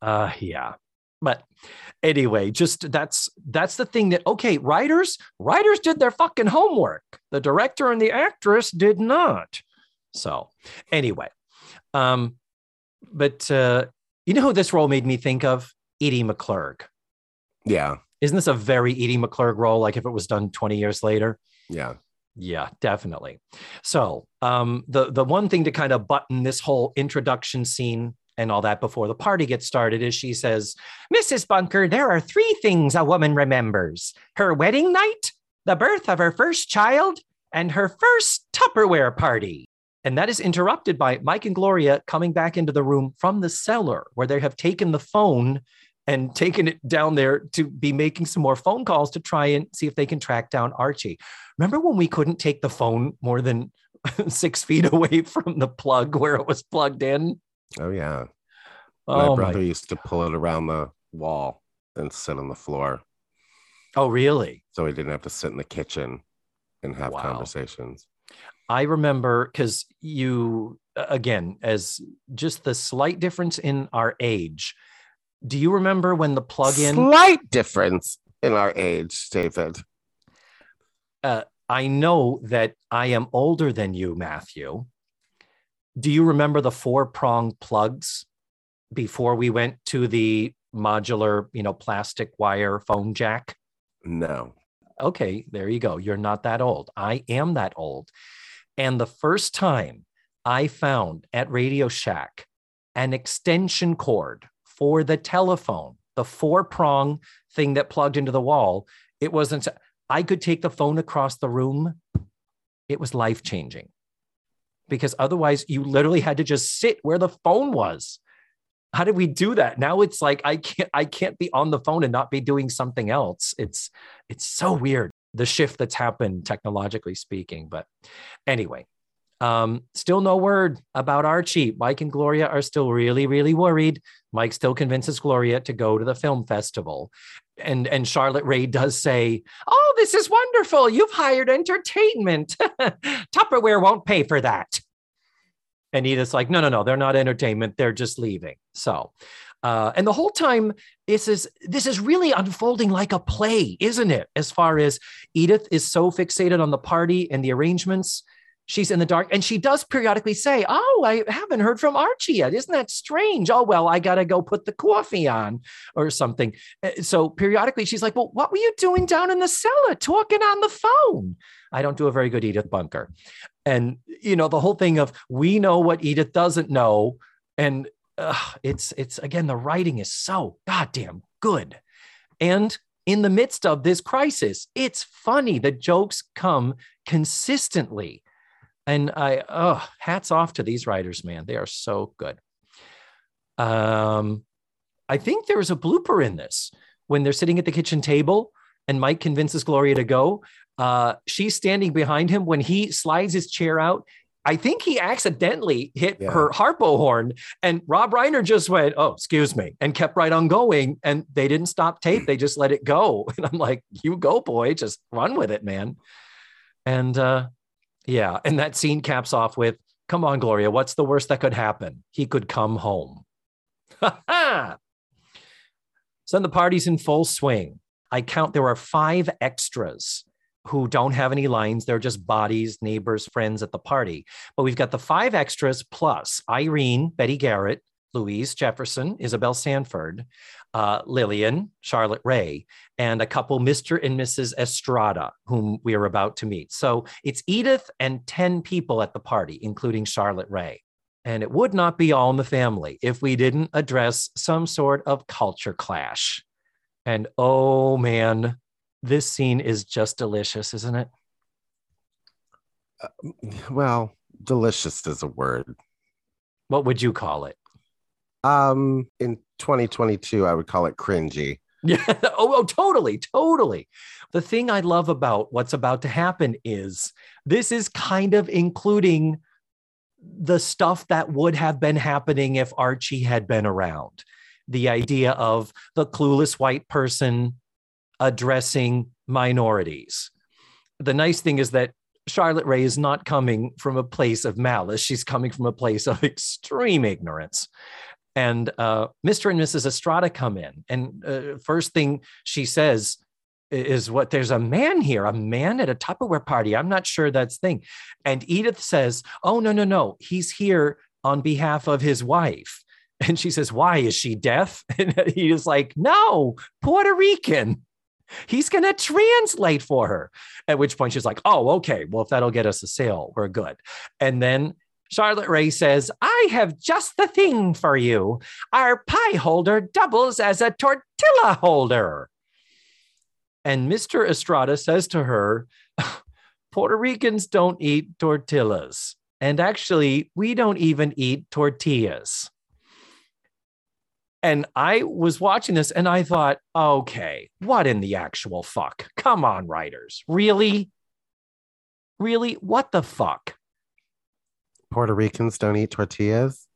Uh yeah. But anyway, just that's that's the thing that okay, writers, writers did their fucking homework. The director and the actress did not. So, anyway, um, but uh, you know who this role made me think of? Edie McClurg. Yeah. Isn't this a very Edie McClurg role? Like if it was done 20 years later? Yeah. Yeah, definitely. So, um, the the one thing to kind of button this whole introduction scene and all that before the party gets started is she says, Mrs. Bunker, there are three things a woman remembers her wedding night, the birth of her first child, and her first Tupperware party. And that is interrupted by Mike and Gloria coming back into the room from the cellar where they have taken the phone and taken it down there to be making some more phone calls to try and see if they can track down Archie. Remember when we couldn't take the phone more than *laughs* six feet away from the plug where it was plugged in? Oh, yeah. my Oh, brother my. used to pull it around the wall and sit on the floor Oh, really? so he didn't have to sit in the kitchen and have Wow. conversations. I remember because you, again, as just the slight difference in our age. Do you remember when the plug-in? Slight difference in our age, David. Uh, I know that I am older than you, Matthew. Do you remember the four prong plugs before we went to the modular, you know, plastic wire phone jack? No. Okay, there you go. You're not that old. I am that old. And the first time I found at Radio Shack an extension cord for the telephone, the four prong thing that plugged into the wall, it wasn't, I could take the phone across the room. It was life changing because otherwise you literally had to just sit where the phone was. How did we do that? Now it's like I can't I can't be on the phone and not be doing something else. It's it's so weird the shift that's happened technologically speaking. But anyway, um, still no word about Archie. Mike and Gloria are still really, really worried. Mike still convinces Gloria to go to the film festival. And, and Charlotte Rae does say, Oh, this is wonderful. You've hired entertainment. *laughs* Tupperware won't pay for that. And Edith's like, No, no, no, they're not entertainment. They're just leaving. So, uh, and the whole time, this is this is really unfolding like a play, isn't it? As far as Edith is so fixated on the party and the arrangements, she's in the dark, and she does periodically say, "Oh, I haven't heard from Archie yet. Isn't that strange? Oh well, I gotta go put the coffee on or something." Uh, So periodically, she's like, "Well, what were you doing down in the cellar, talking on the phone?" I don't do a very good Edith Bunker, and you know the whole thing of we know what Edith doesn't know, and uh, it's it's again the writing is so goddamn good and in the midst of this crisis it's funny the jokes come consistently and i oh hats off to these writers man they are so good um i think there was a blooper in this when they're sitting at the kitchen table and mike convinces gloria to go uh she's standing behind him when he slides his chair out I think he accidentally hit Yeah. her harpo horn, and Rob Reiner just went, "Oh, excuse me," and kept right on going. And they didn't stop tape; they just let it go. *laughs* And I'm like, "You go, boy, just run with it, man." And uh, yeah, and that scene caps off with, "Come on, Gloria, what's the worst that could happen? He could come home." *laughs* so then the party's in full swing. I count there are five extras who don't have any lines. They're just bodies, neighbors, friends at the party. But we've got the five extras plus Irene, Betty Garrett, Louise Jefferson, Isabel Sanford, uh, Lillian, Charlotte Rae, and a couple, Mr. and Mrs. Estrada, whom we are about to meet. So it's Edith and 10 people at the party, including Charlotte Rae. And it would not be all in the family if we didn't address some sort of culture clash. And oh man, this scene is just delicious, isn't it? Well, delicious is a word. What would you call it? Um, in 2022, I would call it cringy. Yeah. *laughs* oh, oh, totally, totally. The thing I love about what's about to happen is this is kind of including the stuff that would have been happening if Archie had been around. The idea of the clueless white person addressing minorities. The nice thing is that Charlotte Rae is not coming from a place of malice. She's coming from a place of *laughs* extreme ignorance. And uh, Mr. and Mrs. Estrada come in. And uh, first thing she says is what there's a man here, a man at a Tupperware party. I'm not sure that's thing. And Edith says, Oh, no, no, no. He's here on behalf of his wife. *laughs* And she says, Why? Is she deaf? *laughs* And he is like, No, Puerto Rican. He's going to translate for her. At which point she's like, Oh, okay. Well, if that'll get us a sale, we're good. And then Charlotte Rae says, I have just the thing for you. Our pie holder doubles as a tortilla holder. And Mr. Estrada says to her, *laughs* Puerto Ricans don't eat tortillas. And actually, we don't even eat tortillas. And I was watching this and I thought, okay, what in the actual fuck? Come on, writers. Really? Really? What the fuck? Puerto Ricans don't eat tortillas.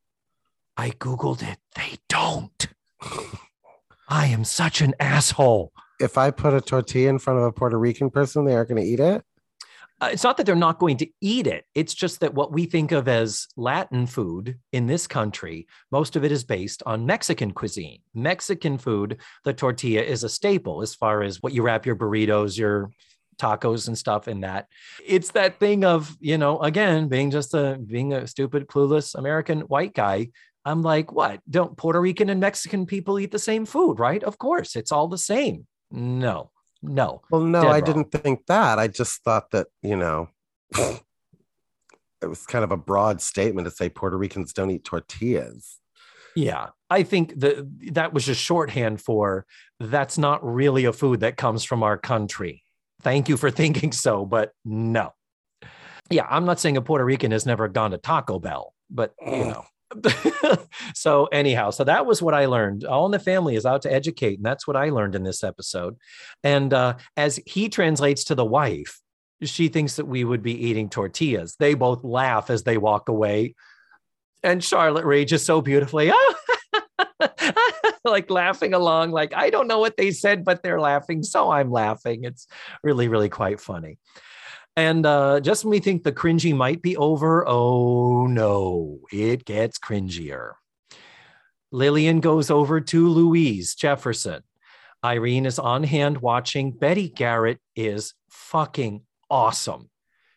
I Googled it. They don't. I am such an asshole. If I put a tortilla in front of a Puerto Rican person, they aren't going to eat it. Uh, it's not that they're not going to eat it. It's just that what we think of as Latin food in this country, most of it is based on Mexican cuisine. Mexican food, the tortilla is a staple as far as what you wrap your burritos, your tacos and stuff in that. It's that thing of, you know, again, being just a being a stupid, clueless American white guy. I'm like, what? Don't Puerto Rican and Mexican people eat the same food, right? Of course, it's all the same. No, no. Well, no, Dead I wrong. didn't think that. I just thought that, you know, it was kind of a broad statement to say Puerto Ricans don't eat tortillas. Yeah, I think that that was just shorthand for that's not really a food that comes from our country. Thank you for *laughs* thinking so, but no. Yeah, I'm not saying a Puerto Rican has never gone to Taco Bell, but you know. *laughs* so anyhow, so that was what I learned. All in the family is out to educate, and that's what I learned in this episode. And uh, as he translates to the wife, she thinks that we would be eating tortillas. They both laugh as they walk away, and Charlotte rages so beautifully, *laughs* *laughs* like laughing along, like I don't know what they said, but they're laughing, so I'm laughing. It's really, really quite funny. And uh, just when we think the cringy might be over, oh no, it gets cringier. Lillian goes over to Louise Jefferson. Irene is on hand watching. Betty Garrett is fucking awesome.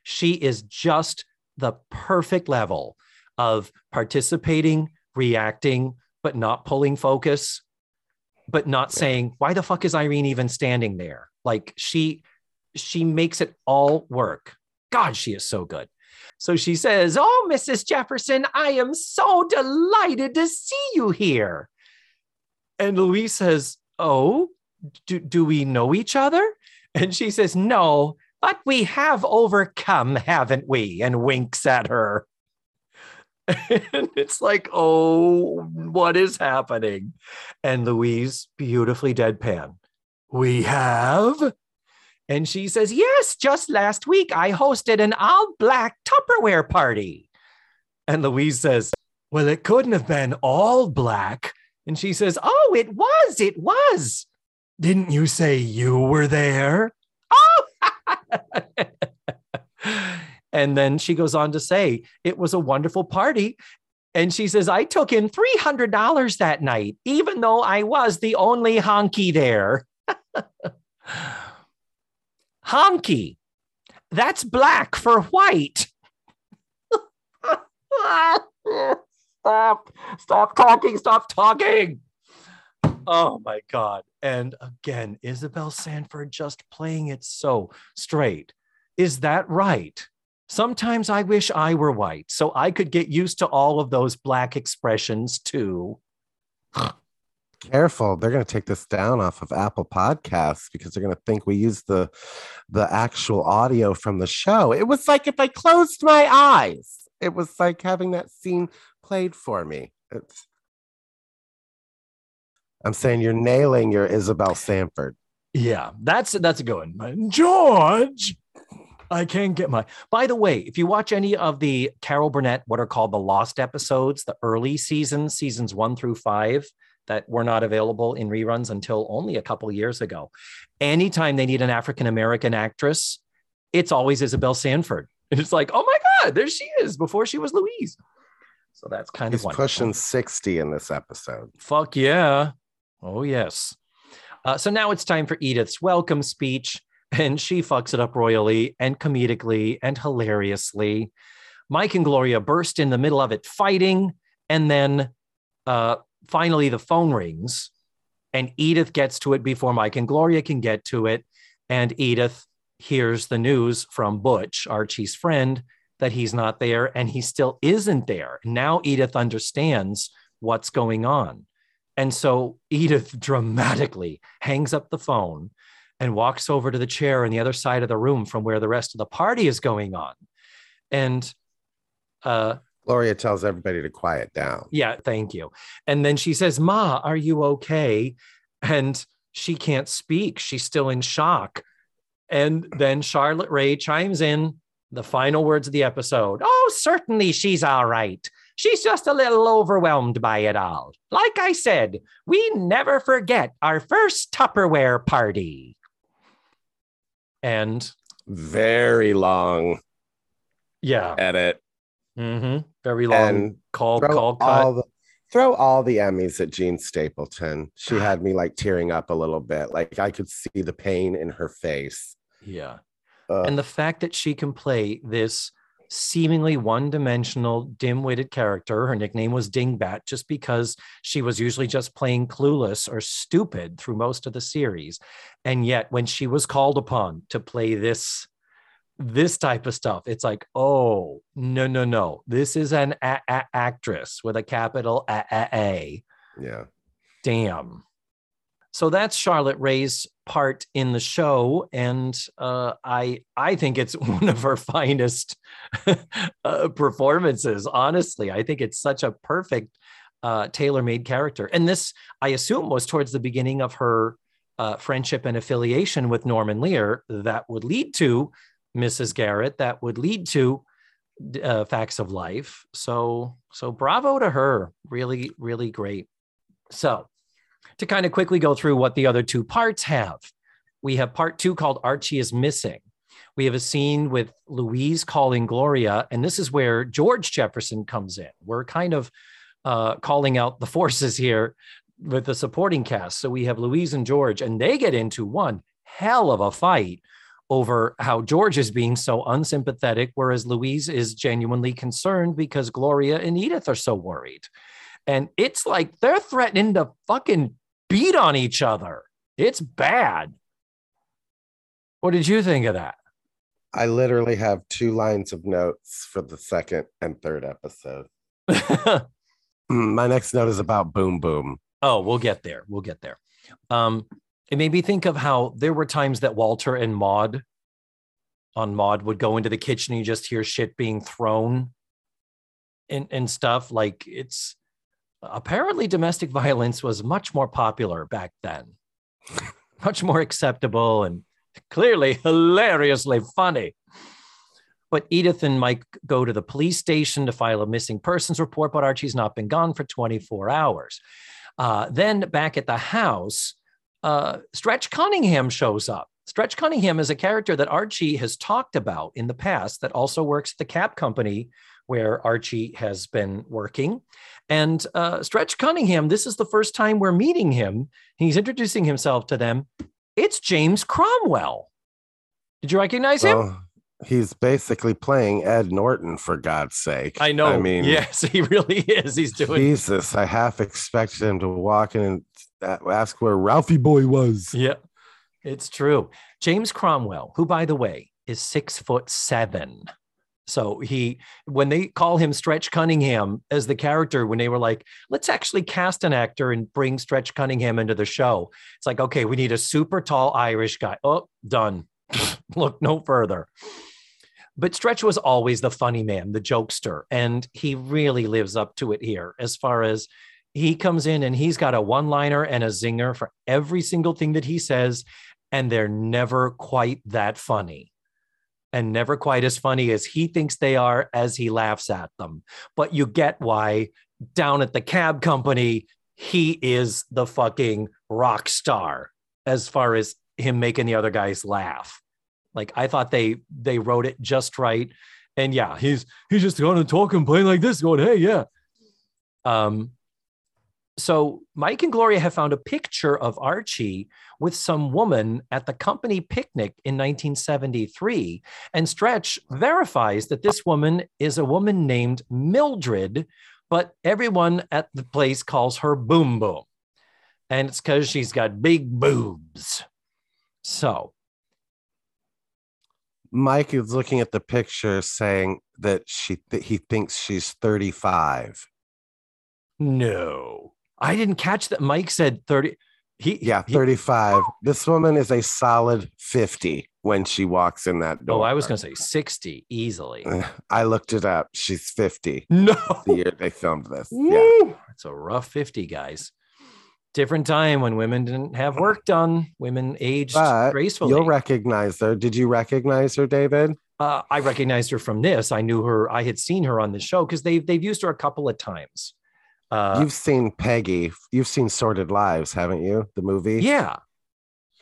She is just the perfect level of participating, reacting, but not pulling focus, but not saying, why the fuck is Irene even standing there? Like she she makes it all work. God, she is so good. So she says, Oh, Mrs. Jefferson, I am so delighted to see you here. And Louise says, Oh, do, do we know each other? And she says, No, but we have overcome, haven't we? And winks at her. And it's like, Oh, what is happening? And Louise, beautifully deadpan, We have? And she says, Yes, just last week I hosted an all black Tupperware party. And Louise says, Well, it couldn't have been all black. And she says, Oh, it was, it was. Didn't you say you were there? *laughs* Oh, *laughs* and then she goes on to say, It was a wonderful party. And she says, I took in $300 that night, even though I was the only honky there. *laughs* honky. That's black for white. *laughs* stop. Stop talking. Stop talking. Oh my God. And again, Isabel Sanford just playing it so straight. Is that right? Sometimes I wish I were white so I could get used to all of those black expressions too. *sighs* Careful, they're going to take this down off of Apple Podcasts because they're going to think we use the the actual audio from the show. It was like if I closed my eyes. It was like having that scene played for me. It's I'm saying you're nailing your Isabel Sanford. Yeah, that's that's a good one. George, I can't get my. By the way, if you watch any of the Carol Burnett, what are called the Lost episodes, the early seasons, seasons one through five, that were not available in reruns until only a couple years ago. Anytime they need an African American actress, it's always Isabel Sanford. And *laughs* it's like, oh my God, there she is before she was Louise. So that's kind He's of wonderful. pushing 60 in this episode. Fuck yeah. Oh, yes. Uh, so now it's time for Edith's welcome speech, and she fucks it up royally and comedically and hilariously. Mike and Gloria burst in the middle of it fighting, and then uh, finally the phone rings, and Edith gets to it before Mike and Gloria can get to it. And Edith hears the news from Butch, Archie's friend, that he's not there, and he still isn't there. Now Edith understands what's going on. And so Edith *laughs* dramatically hangs up the phone and walks over to the chair on the other side of the room from where the rest of the party is going on. And uh, Gloria tells everybody to quiet down. yeah, thank you. And then she says, Ma, are you okay? And she can't speak. She's still in shock. And then Charlotte Rae chimes in the final words of the episode. Oh, certainly she's all right. She's just a little overwhelmed by it all. Like I said, we never forget our first Tupperware party. And Very long yeah, edit. mm-hmm. very long And call throw call cut. the throw all the Emmys at Jean Stapleton. She had me like tearing up a little bit. Like I could see the pain in her face. yeah. Uh, and the fact that she can play this seemingly one-dimensional dim-witted character her nickname was dingbat just because she was usually just playing clueless or stupid through most of the series and yet when she was called upon to play this this type of stuff it's like oh no no no this is an a- a- actress with a capital a, a, a yeah. damn. So that's Charlotte Rae's part in the show, and uh, I I think it's *laughs* one of her finest uh, performances. Honestly, I think it's such a perfect uh, tailor-made character, and this I assume was towards the beginning of her uh, friendship and affiliation with Norman Lear that would lead to Mrs. Garrett, that would lead to uh, Facts of Life. So so bravo to her, really really great. So, to kind of quickly go through what the other two parts have, we have part two called Archie is Missing. We have a scene with Louise calling Gloria, and this is where George Jefferson comes in. We're kind of uh, calling out the *laughs* forces here with the supporting cast. So we have Louise and George, and they get into one hell of a fight over how George is being so unsympathetic, whereas Louise is genuinely concerned because Gloria and Edith are so worried. And it's like they're threatening to fucking beat on each other. It's bad. What did you think of that? I literally have two lines of notes for the second and third episode. *laughs* Mm, My next note is about Boom Boom. oh, we'll get there. We'll get there. Um, it made me think of how there were times that Walter and Maude on Maude would go into the kitchen and you just hear shit being thrown and, and stuff. Like it's apparently domestic violence was much more popular back then, *laughs* much more acceptable and clearly hilariously funny. But Edith and Mike go to the police station to file a missing persons report, but Archie's not been gone for 24 hours. Uh, then back at the house, uh, Stretch Cunningham shows up. Stretch Cunningham is a character that Archie has talked about in the past that also works at the cab company where Archie has been working. And uh, Stretch Cunningham, this is the first time we're meeting him. He's introducing himself to them. It's James Cromwell. Did you recognize him? Well, he's basically playing Ed Norton for God's sake. I know. I mean, yes, *laughs* he really is. He's doing. Jesus, I half expected him to walk in and ask where Ralphie Boy was. Yeah, it's true. James Cromwell, who, by the way, is six foot seven. So he, when they call him Stretch Cunningham as the character, when they were like, let's actually cast an actor and bring Stretch Cunningham into the show, it's like, okay, we need a super tall Irish guy. Oh, done. *laughs* Look no further. But Stretch was always the funny man, the jokester, and he really lives up to it here as far as he comes in and he's got a one liner and a zinger for every single thing that he says, and they're never quite that funny and never quite as funny as he thinks they are as he laughs at them. But you get why down at the cab company, he is the fucking rock star as far as him making the other guys laugh. Like I thought they they wrote it just right. And yeah, he's he's just to talk and play like this, going, hey, yeah. Um, so Mike and Gloria have found a picture of Archie with some woman at the company picnic in 1973. And Stretch verifies that this woman is a woman named Mildred, but everyone at the place calls her Boom Boom. And it's because she's got big boobs. So, Mike is looking at the picture saying that she that he thinks she's 35. no, I didn't catch that. Mike said 30. He, Yeah, he- 35. This woman is a solid 50 when she walks in that door. oh, I was going to say 60 easily. *laughs* I looked it up. She's 50 No. the year they filmed this. Yeah. Woo! It's a rough 50, guys. Different time when women didn't have work done. Women aged But gracefully. You'll recognize her. Did you recognize her, David? Uh, I recognized her from this. I knew her. I had seen her on the show because they've they've used her a couple of times. Uh, You've seen Peggy. You've seen Sordid Lives, haven't you? The movie. yeah.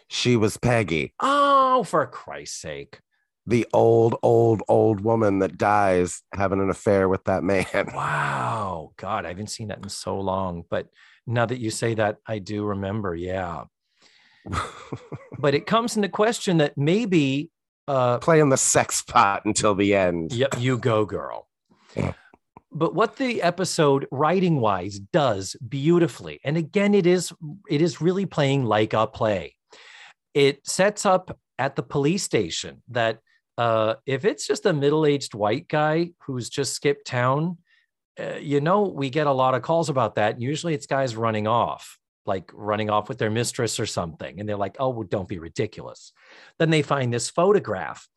She was Peggy, Oh, for Christ's sake! the old, old, old woman that dies having an affair with that man. *laughs* Wow, God, I haven't seen that in so long. But now that you say that, I do remember. Yeah, but it comes into question that maybe uh, Playing the sex pot until the end. Yeah, you go, girl. Yeah. But what the episode writing wise does beautifully, and again, it is it is really playing like a play. It sets up at the police station that uh, if it's just a middle aged white guy who's just skipped town, uh, you know, we get a lot of calls about that. Usually, it's guys running off, like running off with their mistress or something, and they're like, "Oh, well, don't be ridiculous." Then they find this photograph,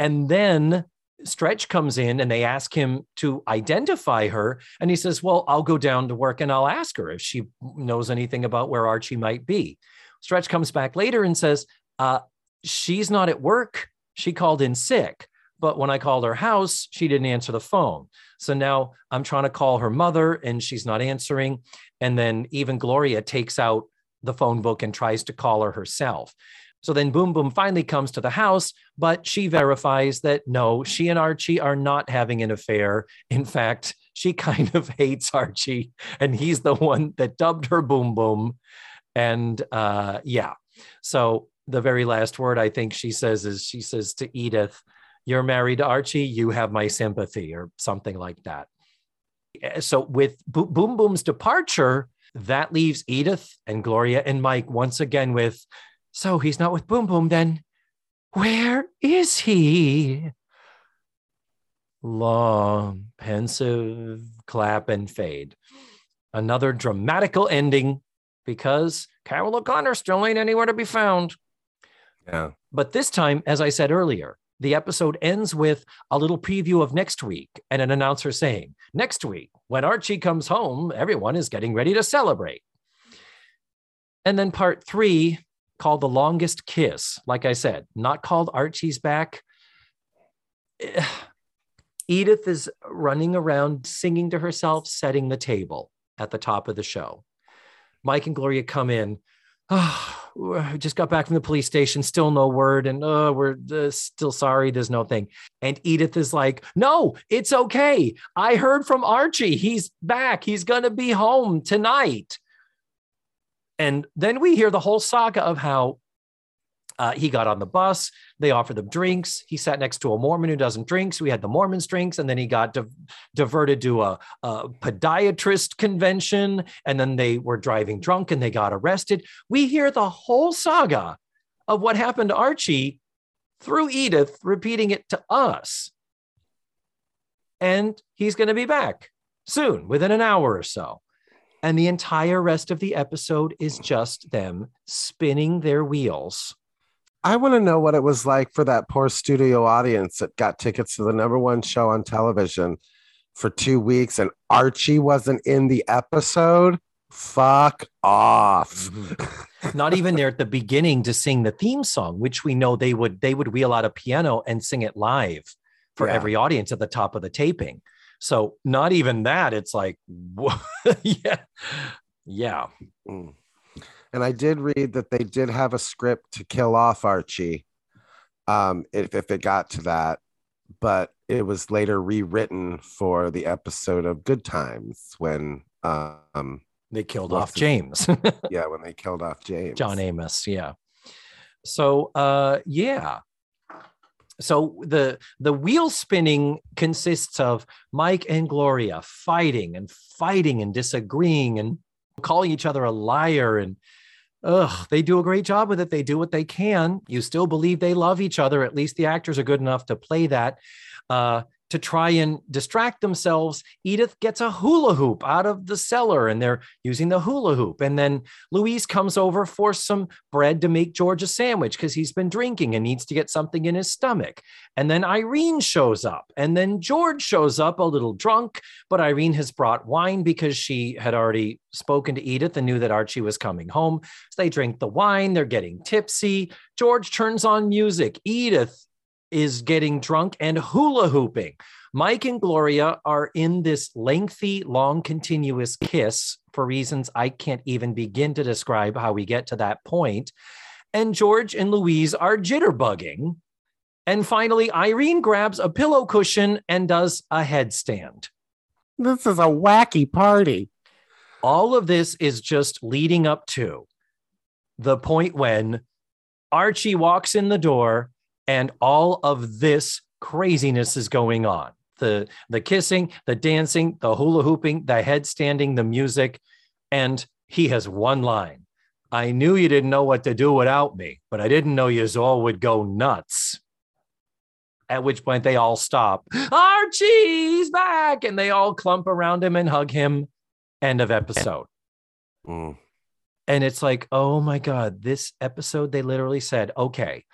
and then Stretch comes in and they ask him to identify her. And he says, Well, I'll go down to work and I'll ask her if she knows anything about where Archie might be. Stretch comes back later and says, uh, She's not at work. She called in sick. But when I called her house, she didn't answer the phone. So now I'm trying to call her mother and she's not answering. And then even Gloria takes out the phone book and tries to call her herself. So then Boom Boom finally comes to the house, but she verifies that no, she and Archie are not having an affair. In fact, she *laughs* kind of hates Archie, and he's the one that dubbed her Boom Boom. And uh, yeah, so the very last word I think she says is she says to Edith, You're married to Archie, you have my sympathy, or something like that. Eh, So with Bo- Boom Boom's departure, that leaves Edith and Gloria and Mike once again with, so he's not with Boom Boom then. Where is he? Long, pensive clap and fade. Another dramatical ending because Carroll O'Connor still ain't anywhere to be found. Yeah. But this time, as I said earlier, the episode ends with a little preview of next week and an announcer saying, Next week, when Archie comes home, everyone is getting ready to celebrate. And then part three, called The Longest Kiss, like I said, not called Archie's Back. *sighs* Edith is running around singing to herself, setting the table at the top of the show. Mike and Gloria come in. *sighs* Oh, just got back from the police station, still no word. And oh, we're uh, still sorry, there's no thing. And Edith is like, No, it's okay. I heard from Archie. He's back. He's going to be home tonight. And then we hear the whole saga of how uh, he got on the bus. They offered them drinks. He sat next to a Mormon who doesn't drink. So we had the Mormon's drinks. And then he got div- diverted to a, a podiatrist convention. And then they were driving drunk and they got arrested. We hear the whole saga of what happened to Archie through Edith, repeating it to us. And he's going to be back soon, within an hour or so. And the entire rest of the episode is just them spinning their wheels. I want to know what it was like for that poor studio audience that got tickets to the number one show on television for two weeks and Archie wasn't in the episode. Fuck off. *laughs* Not even there at the beginning to sing the theme song, which we know they would they would wheel out a piano and sing it live for Yeah. every audience at the top of the taping. So not even that. It's like, *laughs* yeah, yeah. Mm. And I did read that they did have a script to kill off Archie, um, if, if it got to that, but it was later rewritten for the episode of Good Times when, um, They killed off James. *laughs* yeah, when they killed off James. John Amos, yeah. So uh yeah. So the the wheel spinning consists of Mike and Gloria fighting and fighting and disagreeing and calling each other a liar and ugh, they do a great job with it. They do what they can. You still believe they love each other. At least the actors are good enough to play that. Uh to try and distract themselves, Edith gets a hula hoop out of the cellar and they're using the hula hoop. And then Louise comes over for some bread to make George a sandwich because he's been drinking and needs to get something in his stomach. And then Irene shows up. And then George shows up a little drunk, but Irene has brought wine because she had already spoken to Edith and knew that Archie was coming home. So they drink the wine, they're getting tipsy. George turns on music. Edith is getting drunk and hula hooping. Mike and Gloria are in this lengthy, long, continuous kiss for reasons I can't even begin to describe how we get to that point. And George and Louise are jitterbugging. And finally, Irene grabs a pillow cushion and does a headstand. This is a wacky party. All of this is just leading up to the point when Archie walks in the door and all of this craziness is going on. The the kissing, the dancing, the hula hooping, the headstanding, the music, and he has one line. I knew you didn't know what to do without me, but I didn't know you all would go nuts. At which point they all stop. Archie's back, and they all clump around him and hug him. End of episode. Mm. And it's like, oh my God, this episode, they literally said, okay,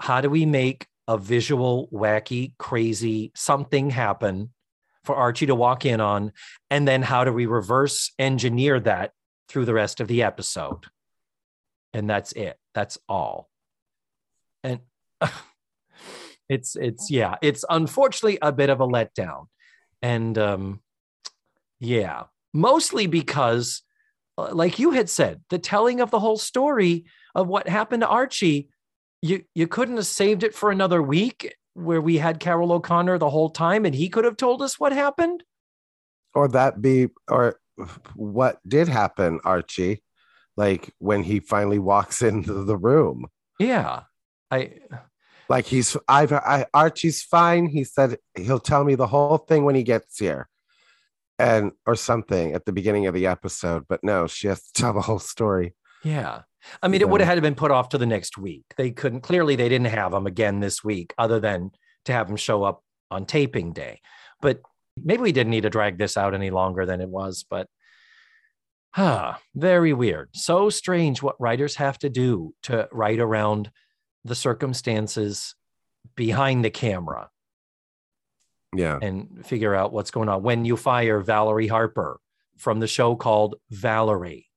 how do we make a visual, wacky, crazy something happen for Archie to walk in on? And then how do we reverse engineer that through the rest of the episode? And that's it. That's all. And *laughs* it's, it's, yeah, it's unfortunately a bit of a letdown. And um, yeah, mostly because uh, like you had said, the telling of the whole story of what happened to Archie, you you couldn't have saved it for another week where we had Carroll O'Connor the whole time and he could have told us what happened. Or that be, or what did happen, Archie? Like when he finally walks *laughs* into the room. Yeah. I Like he's, I've, I, Archie's fine. He said he'll tell me the whole thing when he gets here and or something at the beginning of the episode but no she has to tell the whole story yeah. I mean, it would have had to been put off to the next week. They couldn't clearly they didn't have them again this week, other than to have them show up on taping day. But maybe we didn't need to drag this out any longer than it was, but ah, very weird. So strange what writers have to do to write around the circumstances behind the camera yeah and figure out what's going on. When you fire Valerie Harper from the show called Valerie,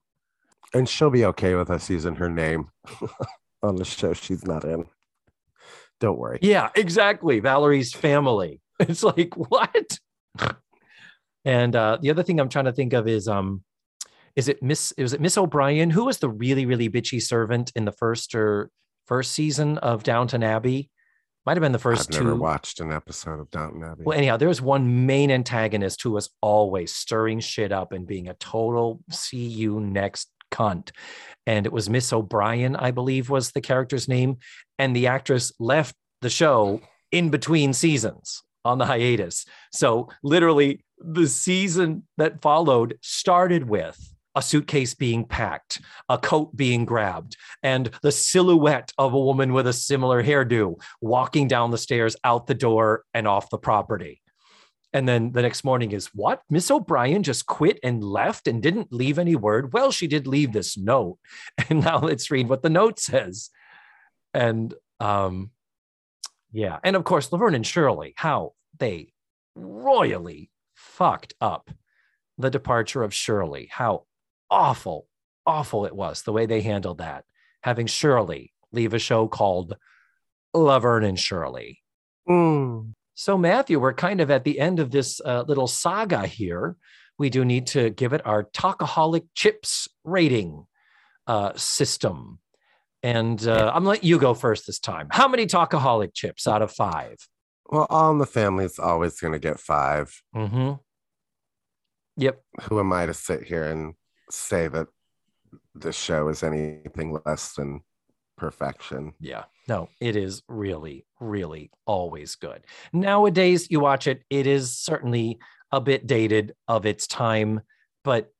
and she'll be okay with us using her name *laughs* on the show she's not in don't worry Yeah, exactly. Valerie's family. *laughs* It's like what? and uh, the other thing I'm trying to think of is um, is it Miss? Was it Miss O'Brien? Who was the really really bitchy servant in the first or first season of Downton Abbey? Might have been the 1st i've two. never watched an episode of downton abbey Well, anyhow, there was one main antagonist who was always stirring shit up and being a total see you next cunt. And it was Miss O'Brien, I believe was the character's name. And the actress left the show in between seasons on the hiatus. So literally, the season that followed started with a suitcase being packed, a coat being grabbed, and the silhouette of a woman with a similar hairdo walking down the stairs out the door and off the property. And then the next morning is what? Miss O'Brien just quit and left and didn't leave any word. Well, she did leave this note. *laughs* And now let's read what the note says. And um, yeah. And of course, Laverne and Shirley, how they royally fucked up the departure of Shirley. How awful, awful it was the way they handled that. Having Shirley leave a show called Laverne and Shirley. Mm. So, Matthew, we're kind of at the end of this uh, little saga here. We do need to give it our Talkaholic Chips rating uh, system. And uh, I'm to let you go first this time. How many Talkaholic chips out of five? well all in the family is always going to get five Mm-hmm. Yep. who am i to sit here and say that the show is anything less than perfection Yeah. No, it is really, really always good. Nowadays, you watch it, it is certainly a bit dated of its time, but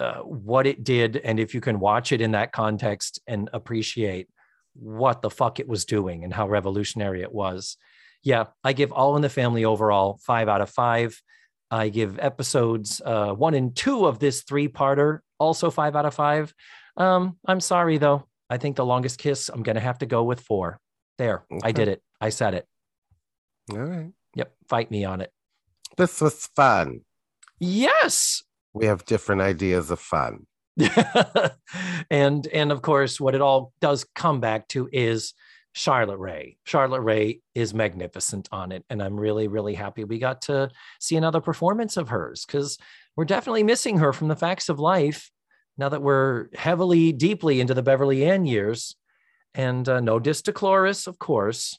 uh, what it did, and if you can watch it in that context and appreciate what the fuck it was doing and how revolutionary it was, yeah, I give All in the Family overall five out of five. I give episodes uh, one and two of this three parter also five out of five. Um, I'm sorry though. I think the longest kiss, I'm going to have to go with four. There, I did it. I said it. all right Yep. Fight me on it. this was fun Yes. we have different ideas of fun *laughs* and and of course what it all does come back to is Charlotte Rae. Charlotte Rae is magnificent on it. And I'm really, really happy we got to see another performance of hers because we're definitely missing her from the facts of life now that we're heavily, deeply into the Beverly Ann years. And uh, no diss to Cloris, of course.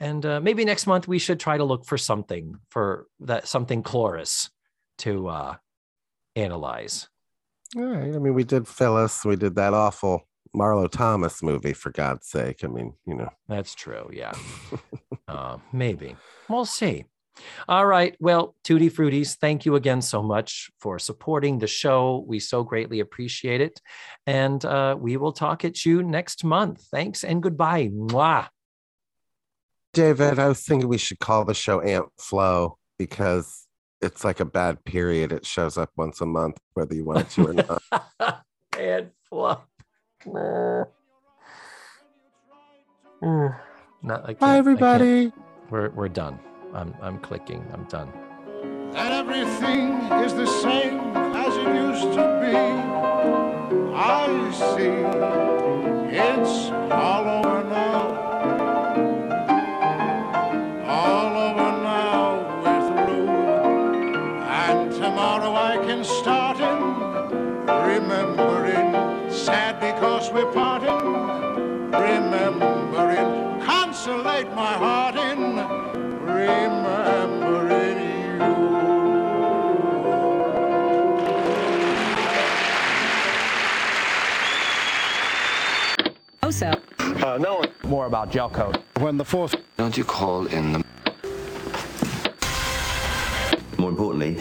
And uh, maybe next month we should try to look for something for that, something Cloris to uh, analyze. All right. I mean, we did Phyllis. We did that awful Marlo Thomas movie, for God's sake. I mean, you know. That's true. Yeah. *laughs* uh, maybe. We'll see. All right. Well, Tutti Fruities, thank you again so much for supporting the show. We so greatly appreciate it. And uh, we will talk at you next month. Thanks and goodbye. Mwah. David, I was thinking we should call the show Aunt Flo because it's like a bad period. It shows up once a month, whether you want it to or not. *laughs* Aunt Flo. Mm. Not, I Bye, can't- I can't- everybody. We're, we're done. I'm, I'm clicking. I'm done. that everything is the same as it used to be. I see it's all over now. All over now, we're. And tomorrow I can start in remembering. Sad because we're parting. Remembering. Consolate my heart remembering you. Also, uh, more about gel coat. When the fourth Don't you call in the More importantly,